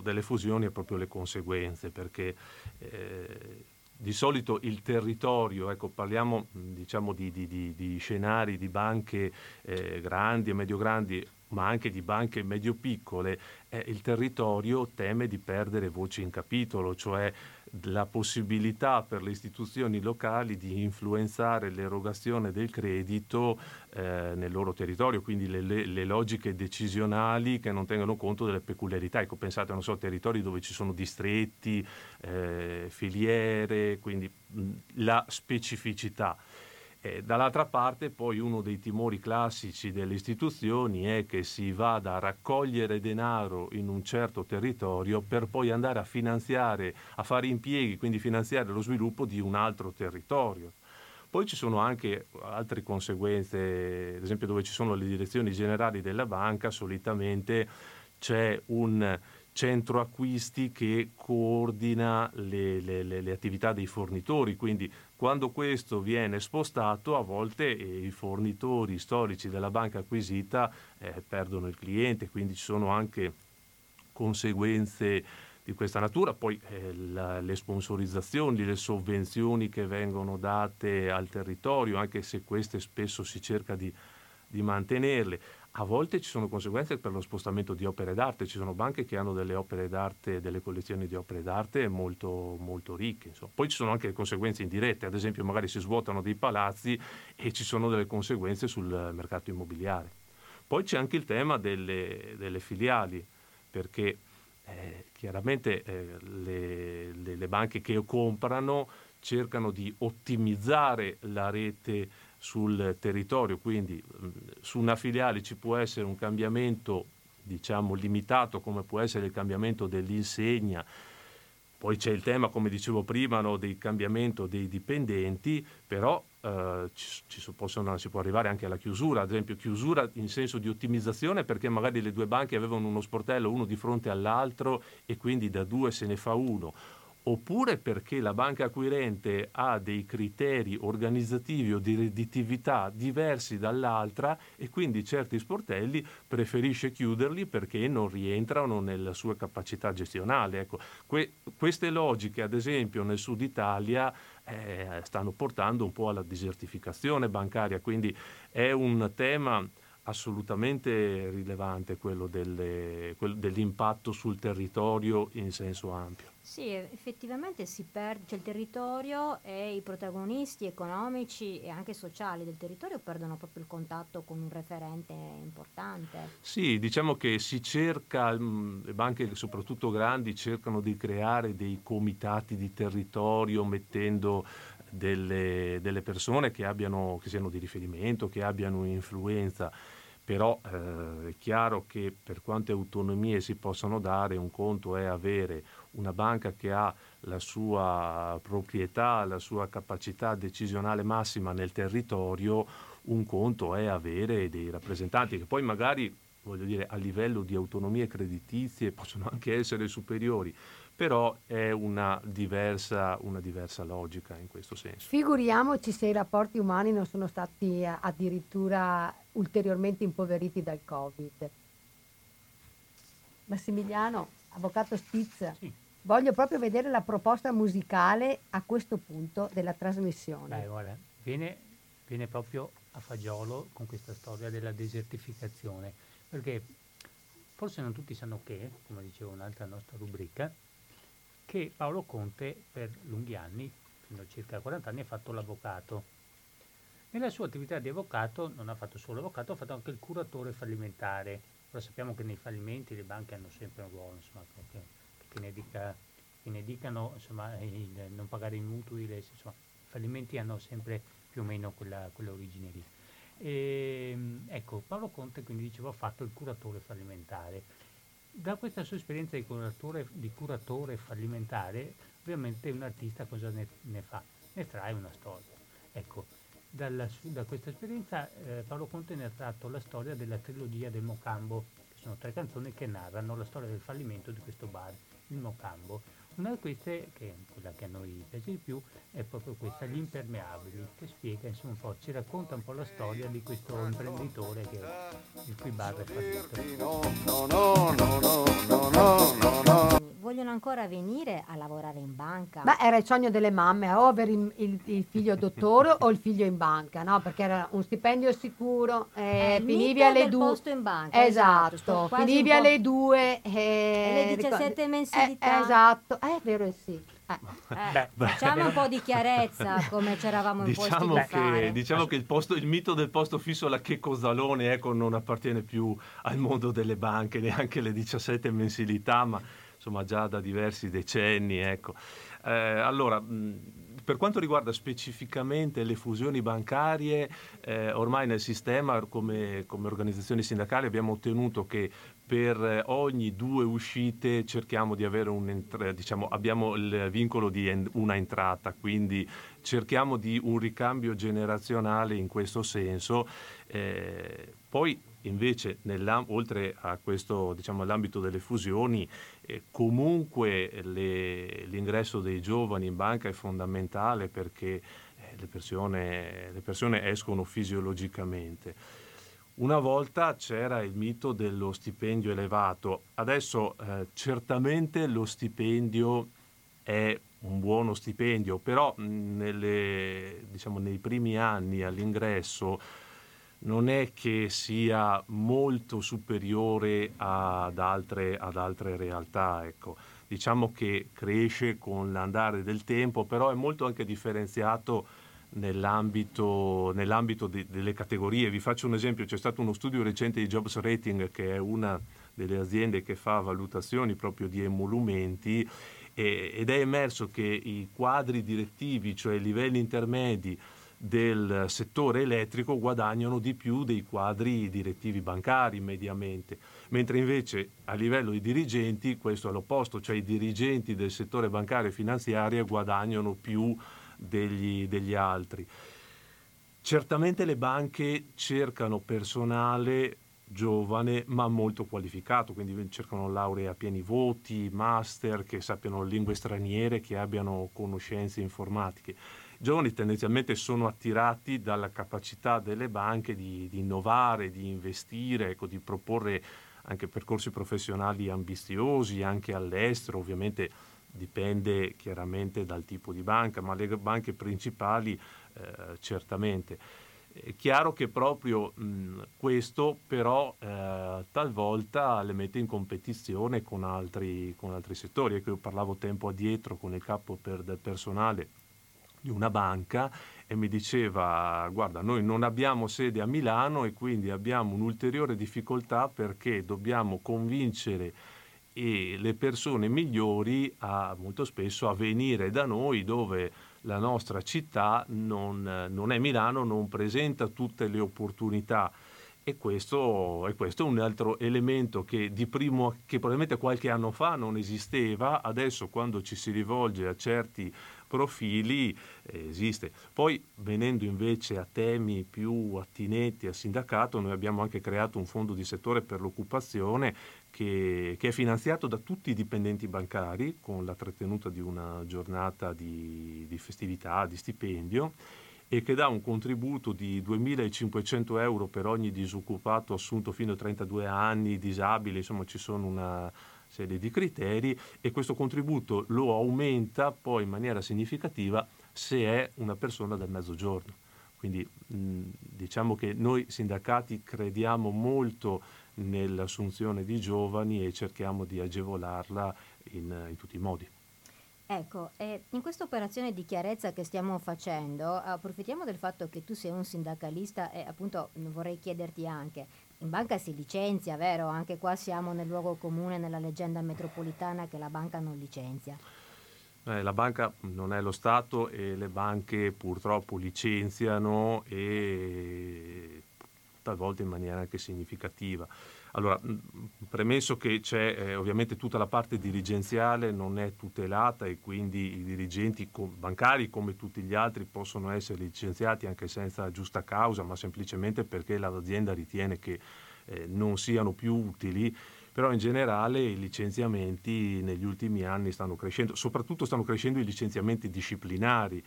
delle fusioni è proprio le conseguenze, perché eh, di solito il territorio, ecco, parliamo diciamo, di, di, di, di, scenari di banche eh, grandi e medio-grandi, ma anche di banche medio-piccole, eh, il territorio teme di perdere voce in capitolo, cioè la possibilità per le istituzioni locali di influenzare l'erogazione del credito eh, nel loro territorio, quindi le, le, le, logiche decisionali che non tengono conto delle peculiarità. Ecco, pensate, non so, territori dove ci sono distretti, eh, filiere, quindi mh, la specificità. Eh, dall'altra parte poi uno dei timori classici delle istituzioni è che si vada a raccogliere denaro in un certo territorio per poi andare a finanziare, a fare impieghi, quindi finanziare lo sviluppo di un altro territorio. Poi ci sono anche altre conseguenze, ad esempio dove ci sono le direzioni generali della banca, solitamente c'è un centro acquisti che coordina le, le, le, le, attività dei fornitori, quindi quando questo viene spostato a volte eh, i fornitori storici della banca acquisita eh, perdono il cliente, quindi ci sono anche conseguenze di questa natura, poi eh, la, le sponsorizzazioni, le sovvenzioni che vengono date al territorio, anche se queste spesso si cerca di, di mantenerle a volte ci sono conseguenze per lo spostamento di opere d'arte, ci sono banche che hanno delle opere d'arte, delle collezioni di opere d'arte molto, molto ricche. Insomma. Poi ci sono anche conseguenze indirette, ad esempio magari si svuotano dei palazzi e ci sono delle conseguenze sul mercato immobiliare. Poi c'è anche il tema delle, delle filiali, perché eh, chiaramente eh, le, le, le banche che comprano cercano di ottimizzare la rete sul territorio, quindi su una filiale ci può essere un cambiamento diciamo limitato come può essere il cambiamento dell'insegna, poi c'è il tema, come dicevo prima, no, del cambiamento dei dipendenti, però eh, ci, ci possono, si può arrivare anche alla chiusura, ad esempio chiusura in senso di ottimizzazione perché magari le due banche avevano uno sportello uno di fronte all'altro e quindi da due se ne fa uno oppure perché la banca acquirente ha dei criteri organizzativi o di redditività diversi dall'altra e quindi certi sportelli preferisce chiuderli perché non rientrano nella sua capacità gestionale. Ecco, que- queste logiche, ad esempio, nel sud Italia eh, stanno portando un po' alla desertificazione bancaria, quindi è un tema assolutamente rilevante quello delle, dell'impatto sul territorio in senso ampio. Sì, effettivamente si perde, cioè il territorio e i protagonisti economici e anche sociali del territorio perdono proprio il contatto con un referente importante. Sì, diciamo che si cerca, mm, le banche soprattutto grandi cercano di creare dei comitati di territorio mettendo delle, delle persone che, abbiano, che siano di riferimento, che abbiano influenza però eh, è chiaro che per quante autonomie si possono dare, un conto è avere una banca che ha la sua proprietà, la sua capacità decisionale massima nel territorio, un conto è avere dei rappresentanti che poi magari, voglio dire, a livello di autonomie creditizie possono anche essere superiori, però è una diversa, una diversa logica in questo senso. Figuriamoci se i rapporti umani non sono stati addirittura ulteriormente impoveriti dal Covid. Massimiliano, avvocato Spitz, sì. Voglio proprio vedere la proposta musicale a questo punto della trasmissione. Beh, guarda, viene, viene proprio a fagiolo con questa storia della desertificazione, perché forse non tutti sanno che, come diceva un'altra nostra rubrica, che Paolo Conte per lunghi anni, fino a circa 40 anni, ha fatto l'avvocato Nella sua attività di avvocato non ha fatto solo l'avvocato, ha fatto anche il curatore fallimentare. Ora sappiamo che nei fallimenti le banche hanno sempre un ruolo, insomma, che, ne, dica, che ne, dicano insomma, il, non pagare i mutui, le, insomma, i fallimenti hanno sempre più o meno quella, quella origine lì. E, ehm, ecco, Paolo Conte quindi diceva ha fatto il curatore fallimentare. Da questa sua esperienza di curatore, di curatore fallimentare, ovviamente un artista cosa ne, ne, fa? Ne trae una storia. Ecco, dalla, da questa esperienza eh, Paolo Conte ne ha tratto la storia della trilogia del Mocambo, che sono tre canzoni che narrano la storia del fallimento di questo bar, il Mocambo. Una di queste, che è quella che a noi piace di più, è proprio questa, Gli impermeabili, che spiega insomma un po', ci racconta un po' la storia di questo imprenditore che, il cui bar è fallito. No, no, no, no, no, no, no, no. Vogliono ancora venire a lavorare in banca? Beh, era il sogno delle mamme, o avere il, il, il figlio dottore o il figlio in banca, no? Perché era un stipendio sicuro, eh, eh, finivi alle due. posto in banca. Esatto, esatto finivi alle due. Eh, le 17 mensilità. Eh, esatto, eh, è vero e sì. Eh, beh, facciamo un po' di chiarezza come ci eravamo diciamo imposti che, fare. Diciamo che il, posto, il, mito del posto fisso alla Che Cozzalone ecco, non appartiene più al mondo delle banche, neanche le 17 mensilità, ma insomma già da diversi decenni. Ecco. Eh, allora, per quanto riguarda specificamente le fusioni bancarie, eh, ormai nel sistema come, come organizzazioni sindacali abbiamo ottenuto che per ogni due uscite cerchiamo di avere un diciamo, abbiamo il vincolo di una entrata, quindi cerchiamo di un ricambio generazionale in questo senso. Eh, poi invece oltre a questo diciamo, all'ambito delle fusioni eh, comunque le, l'ingresso dei giovani in banca è fondamentale perché eh, le, persone, le persone escono fisiologicamente una volta c'era il mito dello stipendio elevato, adesso eh, certamente lo stipendio è un buono stipendio, però nelle, diciamo, nei primi anni all'ingresso non è che sia molto superiore ad altre, ad altre realtà. Ecco. Diciamo che cresce con l'andare del tempo, però è molto anche differenziato nell'ambito, nell'ambito di, delle categorie. Vi faccio un esempio, c'è stato uno studio recente di Jobs Rating che è una delle aziende che fa valutazioni proprio di emolumenti ed è emerso che i quadri direttivi, cioè i livelli intermedi del settore elettrico guadagnano di più dei quadri direttivi bancari mediamente, mentre invece a livello di dirigenti questo è l'opposto, cioè i dirigenti del settore bancario e finanziario guadagnano più degli, degli altri. Certamente le banche cercano personale giovane ma molto qualificato, quindi cercano lauree a pieni voti, master che sappiano lingue straniere, che abbiano conoscenze informatiche. I giovani tendenzialmente sono attirati dalla capacità delle banche di, di innovare, di investire, ecco, di proporre anche percorsi professionali ambiziosi, anche all'estero, ovviamente dipende chiaramente dal tipo di banca, ma le banche principali eh, certamente. È chiaro che proprio mh, questo però eh, talvolta le mette in competizione con altri, con altri settori. Ecco, io parlavo tempo addietro con il capo per, del personale di una banca e mi diceva guarda noi non abbiamo sede a Milano e quindi abbiamo un'ulteriore difficoltà perché dobbiamo convincere e le persone migliori a, molto spesso a venire da noi dove la nostra città non, non, è Milano, non presenta tutte le opportunità e questo, e questo, è un altro elemento che, primo, che probabilmente qualche anno fa non esisteva, adesso quando ci si rivolge a certi profili eh, esiste. Poi venendo invece a temi più attinenti al sindacato, noi abbiamo anche creato un fondo di settore per l'occupazione che, che, è finanziato da tutti i dipendenti bancari con la trattenuta di una giornata di, di festività, di stipendio e che dà un contributo di 2.500 euro per ogni disoccupato assunto fino a 32 anni, disabile, insomma ci sono una serie di criteri e questo contributo lo aumenta poi in maniera significativa se è una persona del mezzogiorno. Quindi mh, diciamo che noi sindacati crediamo molto nell'assunzione di giovani e cerchiamo di agevolarla in, in tutti i modi. Ecco, eh, in questa operazione di chiarezza che stiamo facendo, approfittiamo del fatto che tu sei un sindacalista e appunto vorrei chiederti anche, in banca si licenzia, vero? Anche qua siamo nel luogo comune, nella leggenda metropolitana che la banca non licenzia. Eh, la banca non è lo Stato e le banche purtroppo licenziano e talvolta in maniera anche significativa. Allora, premesso che c'è eh, ovviamente tutta la parte dirigenziale non è tutelata e quindi i dirigenti bancari come tutti gli altri possono essere licenziati anche senza giusta causa, ma semplicemente perché l'azienda ritiene che eh, non siano più utili, però in generale i licenziamenti negli ultimi anni stanno crescendo, soprattutto stanno crescendo i licenziamenti disciplinari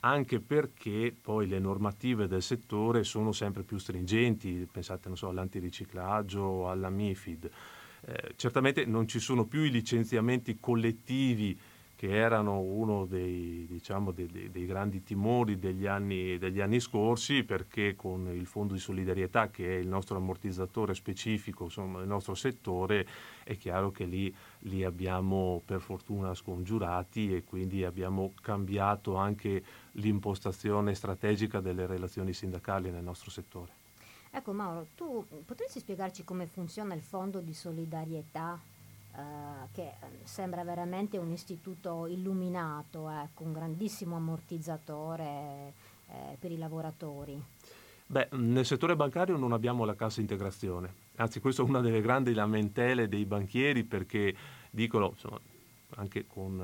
anche perché poi le normative del settore sono sempre più stringenti, pensate so, all'antiriciclaggio, alla MIFID. Eh, certamente non ci sono più i licenziamenti collettivi che erano uno dei, diciamo, dei, dei, dei grandi timori degli anni, degli anni, scorsi perché con il Fondo di solidarietà che è il nostro ammortizzatore specifico insomma, del nostro settore è chiaro che lì li abbiamo per fortuna scongiurati e quindi abbiamo cambiato anche l'impostazione strategica delle relazioni sindacali nel nostro settore. Ecco Mauro, tu potresti spiegarci come funziona il Fondo di solidarietà eh, che sembra veramente un istituto illuminato, ecco, un grandissimo ammortizzatore eh, per i lavoratori. Beh, nel settore bancario non abbiamo la cassa integrazione, anzi questa è una delle grandi lamentele dei banchieri perché dicono, insomma, anche con,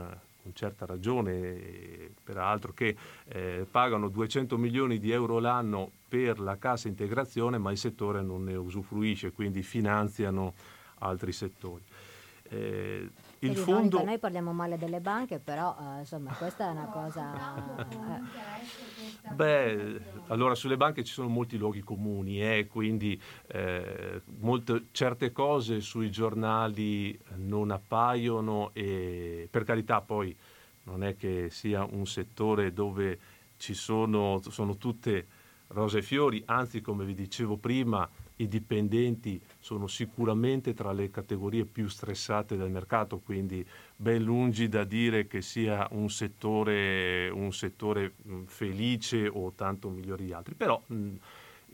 con certa ragione, peraltro, che eh, pagano 200 milioni di euro l'anno per la cassa integrazione, ma il settore non ne usufruisce, quindi finanziano altri settori. Eh, il fondo... Noi parliamo male delle banche, però eh, insomma questa è una cosa... Eh. Beh, allora sulle banche ci sono molti luoghi comuni, eh, quindi eh, molte, certe cose sui giornali non appaiono e per carità poi non è che sia un settore dove ci sono, sono tutte rose e fiori, anzi come vi dicevo prima i dipendenti sono sicuramente tra le categorie più stressate del mercato, quindi ben lungi da dire che sia un settore, un settore felice o tanto migliore di altri. Però mh,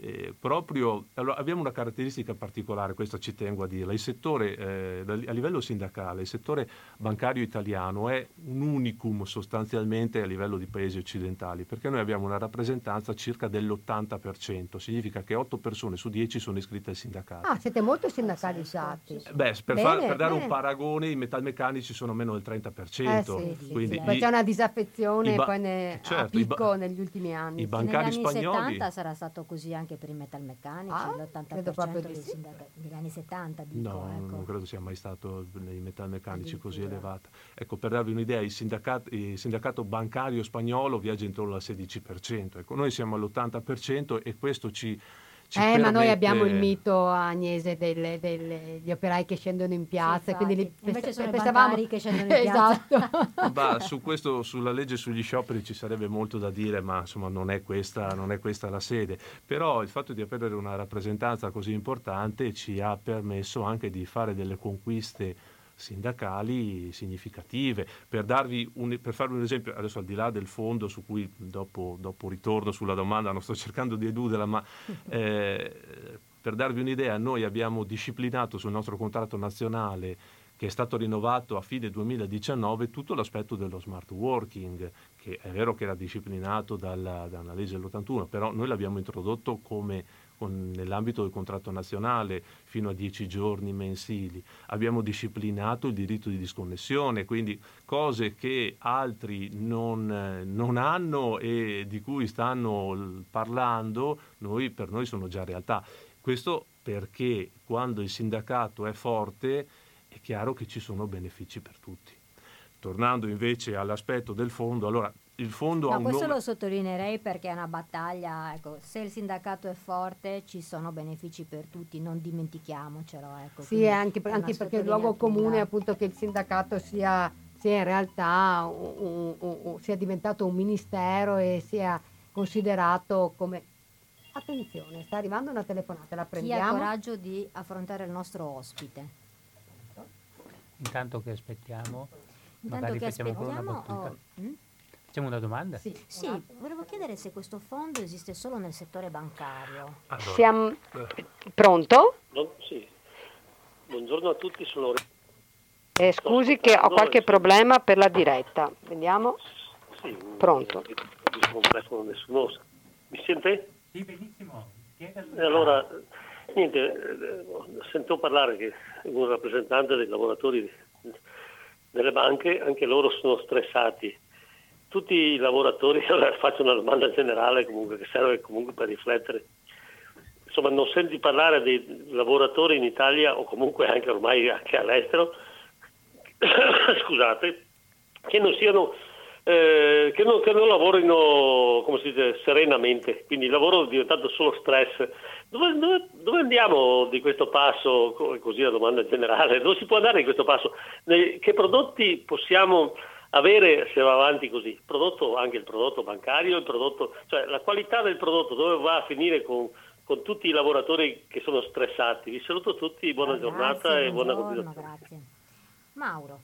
eh, proprio, allora, abbiamo una caratteristica particolare, questo ci tengo a dirla, il settore eh, a livello sindacale, il settore bancario italiano è un unicum sostanzialmente a livello di paesi occidentali, perché noi abbiamo una rappresentanza circa dell'80%, significa che 8 persone su 10 sono iscritte al sindacato. Ah, siete molto sindacalizzati. Eh, beh, per, bene, far, per dare bene. un paragone, i metalmeccanici sono meno del 30%. Eh, sì, sì, quindi sì, c'è una disaffezione ba- poi ne, certo, a picco ba- negli ultimi anni. I bancari negli anni spagnoli... 70 sarà stato così anche per i metalmeccanici, ah, l'80% dei sì. sindacati negli anni 70 dico, No, ecco. non credo sia mai stato nei metalmeccanici così elevato. Ecco, per darvi un'idea, il sindacato, il sindacato bancario spagnolo viaggia intorno al 16%, ecco, noi siamo all'80% e questo ci ci eh, permette... ma noi abbiamo il mito agnese delle, delle, degli operai che scendono in piazza, sì, quindi li invece sono pensavamo... i che scendono in piazza. esatto. bah, su questo, sulla legge sugli scioperi ci sarebbe molto da dire, ma insomma non è, questa, non è questa la sede. Però il fatto di avere una rappresentanza così importante ci ha permesso anche di fare delle conquiste sindacali significative. Per, un, per, farvi un esempio, adesso al di là del fondo su cui dopo, dopo ritorno sulla domanda, non sto cercando di eluderla, ma eh, per darvi un'idea, noi abbiamo disciplinato sul nostro contratto nazionale che è stato rinnovato a fine 2019 tutto l'aspetto dello smart working, che è vero che era disciplinato dalla, dalla legge dell'81, però noi l'abbiamo introdotto come con, nell'ambito del contratto nazionale fino a dieci giorni mensili. Abbiamo disciplinato il diritto di disconnessione, quindi cose che altri non, non hanno e di cui stanno parlando, noi, per noi sono già realtà. Questo perché quando il sindacato è forte è chiaro che ci sono benefici per tutti. Tornando invece all'aspetto del fondo, allora il fondo no, ha un questo nome... lo sottolineerei perché è una battaglia, ecco, se il sindacato è forte ci sono benefici per tutti, non dimentichiamocelo. Ecco, sì, anche, anche perché il luogo comune appunto che il sindacato sia, sia in realtà un, un, un, sia diventato un ministero e sia considerato come... Attenzione, sta arrivando una telefonata, la prendiamo. Chi ha coraggio di affrontare il nostro ospite? Intanto che aspettiamo Intanto che aspettiamo... Oh, mm? Facciamo una domanda? Sì, sì, volevo chiedere se questo fondo esiste solo nel settore bancario. Allora. Siamo... Pronto? No, sì. Buongiorno a tutti, sono... Eh, scusi che ho qualche problema per la diretta. Vediamo. Sì, Pronto. nessuno. Mi sente? Sì, benissimo. Allora, niente, eh, sento parlare che un rappresentante dei lavoratori delle banche, anche loro sono stressati. Tutti i lavoratori, faccio una domanda generale comunque, che serve comunque per riflettere, insomma non senti parlare dei lavoratori in Italia o comunque anche ormai anche all'estero, scusate, che non siano eh, che, non, che, non, lavorino come si dice, serenamente, quindi il lavoro è diventato solo stress. Dove, dove, dove, andiamo di questo passo? Così la domanda generale, dove si può andare di questo passo? Che prodotti possiamo avere se va avanti così? Prodotto, anche il prodotto bancario, il prodotto, cioè la qualità del prodotto, dove va a finire con, con tutti i lavoratori che sono stressati? Vi saluto tutti, buona grazie, giornata e buona continuazione. Grazie. Mauro.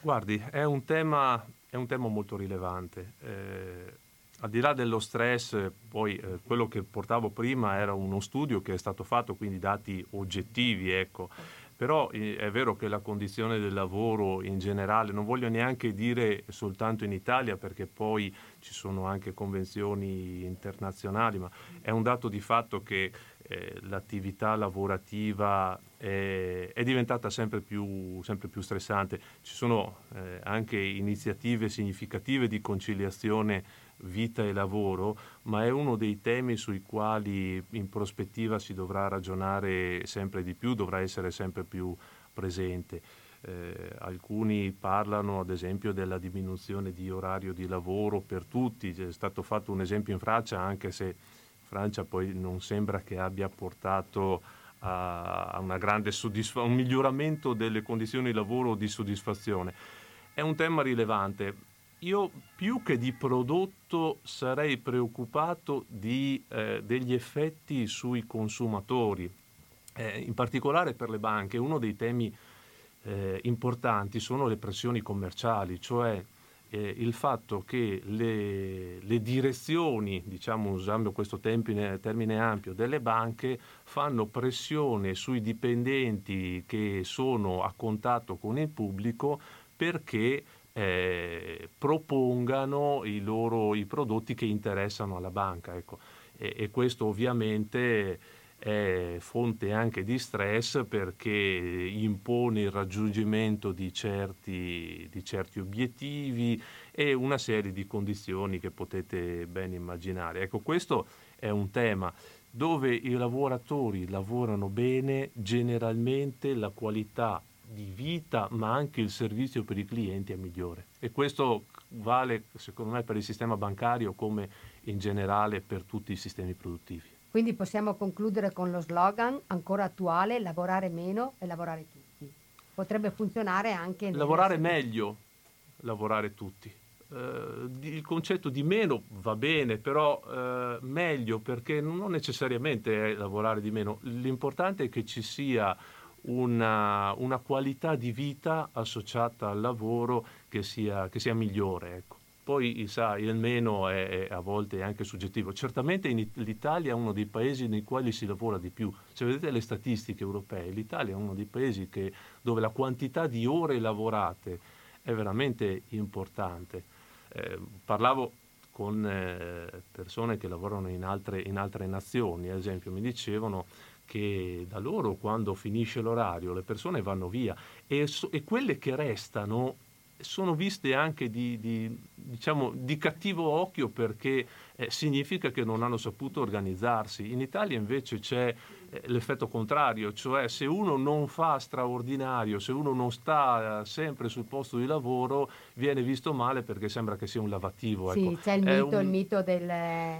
Guardi, è un tema è un tema molto rilevante. Eh, al di là dello stress, poi eh, quello che portavo prima era uno studio che è stato fatto, quindi dati oggettivi, ecco. Però è vero che la condizione del lavoro in generale, non voglio neanche dire soltanto in Italia perché poi ci sono anche convenzioni internazionali, ma è un dato di fatto che eh, l'attività lavorativa è, è diventata sempre più, sempre più, stressante. Ci sono eh, anche iniziative significative di conciliazione vita e lavoro, ma è uno dei temi sui quali in prospettiva si dovrà ragionare sempre di più, dovrà essere sempre più presente. Eh, alcuni parlano ad esempio della diminuzione di orario di lavoro per tutti, è stato fatto un esempio in Francia anche se Francia poi non sembra che abbia portato a, soddisfa- un miglioramento delle condizioni di lavoro o di soddisfazione. È un tema rilevante. Io più che di prodotto sarei preoccupato di, eh, degli effetti sui consumatori, eh, in particolare per le banche. Uno dei temi eh, importanti sono le pressioni commerciali, cioè eh, il fatto che le, le direzioni, diciamo usando questo termine, termine, ampio, delle banche fanno pressione sui dipendenti che sono a contatto con il pubblico perché eh, propongano i loro i prodotti che interessano alla banca. Ecco. E, e questo ovviamente è fonte anche di stress perché impone il raggiungimento di certi, di certi, obiettivi e una serie di condizioni che potete ben immaginare. Ecco, questo è un tema dove i lavoratori lavorano bene, generalmente la qualità di vita ma anche il servizio per i clienti è migliore e questo vale secondo me per il sistema bancario come in generale per tutti i sistemi produttivi. Quindi possiamo concludere con lo slogan ancora attuale, lavorare meno e lavorare tutti. Potrebbe funzionare anche... Lavorare meglio, lavorare tutti. Uh, il concetto di meno va bene, però uh, meglio perché non necessariamente è lavorare di meno. L'importante è che ci sia una, una qualità di vita associata al lavoro che sia, che sia migliore. Ecco. Poi sa, il meno è, è, a volte anche soggettivo. Certamente in, l'Italia è uno dei paesi nei quali si lavora di più. Se vedete le statistiche europee, l'Italia è uno dei paesi che, dove la quantità di ore lavorate è veramente importante. Eh, parlavo con eh, persone che lavorano in altre, in altre nazioni, ad esempio, mi dicevano che da loro quando finisce l'orario le persone vanno via e, so, e quelle che restano sono viste anche di, di, diciamo, di cattivo occhio perché eh, significa che non hanno saputo organizzarsi. In Italia invece c'è l'effetto contrario, cioè se uno non fa straordinario, se uno non sta eh, sempre sul posto di lavoro, viene visto male perché sembra che sia un lavativo. Sì, ecco. c'è il mito, un, il mito del...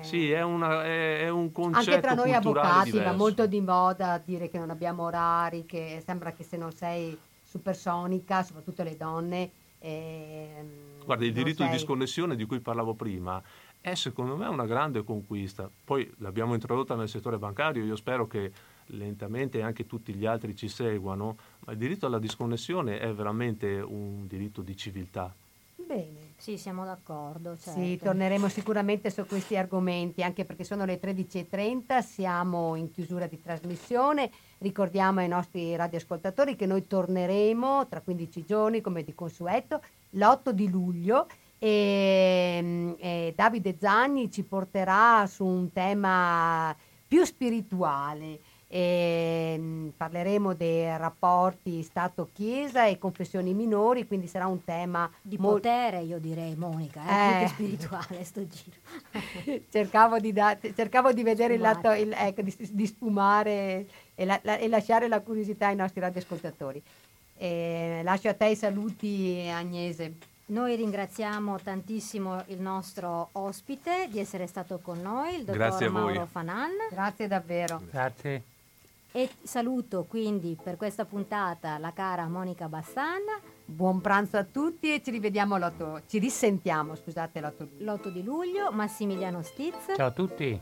Sì, è, una, è, è un concetto Anche tra noi avvocati diverso. va molto di moda dire che non abbiamo orari, che sembra che se non sei supersonica, soprattutto le donne, Ehm, Guarda, il diritto sei... di disconnessione di cui parlavo prima è secondo me una grande conquista. Poi l'abbiamo introdotta nel settore bancario, io spero che lentamente anche tutti gli altri ci seguano, ma il diritto alla disconnessione è veramente un diritto di civiltà. Bene. Sì, siamo d'accordo. Certo. Sì, torneremo sicuramente su questi argomenti, anche perché sono le 13.30, siamo in chiusura di trasmissione. Ricordiamo ai nostri radioascoltatori che noi torneremo tra 15 giorni, come di consueto, l'8 di luglio e, e Davide Zagni ci porterà su un tema più spirituale. E, mh, parleremo dei rapporti Stato-Chiesa e confessioni minori, quindi sarà un tema Di mol- potere, io direi, Monica, eh, Eh. spirituale sto giro. cercavo, di da- cercavo di vedere il lato, il- ecco, di, di sfumare e, la- la- e lasciare la curiosità ai nostri radioascoltatori. E lascio a te i saluti, Agnese. Noi ringraziamo tantissimo il nostro ospite di essere stato con noi, il dottor. Mauro Fanan. Grazie davvero. Grazie. E saluto quindi per questa puntata la cara Monica Bassan, Buon pranzo a tutti e ci rivediamo l'8, ci risentiamo, scusate, l'8 luglio. l'8 di luglio, Massimiliano Stiz Ciao a tutti.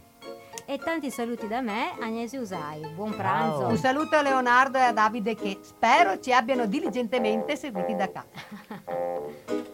e tanti saluti da me, Agnese Usai. Buon Ciao. pranzo. Un saluto a Leonardo e a Davide che spero ci abbiano diligentemente seguiti da casa.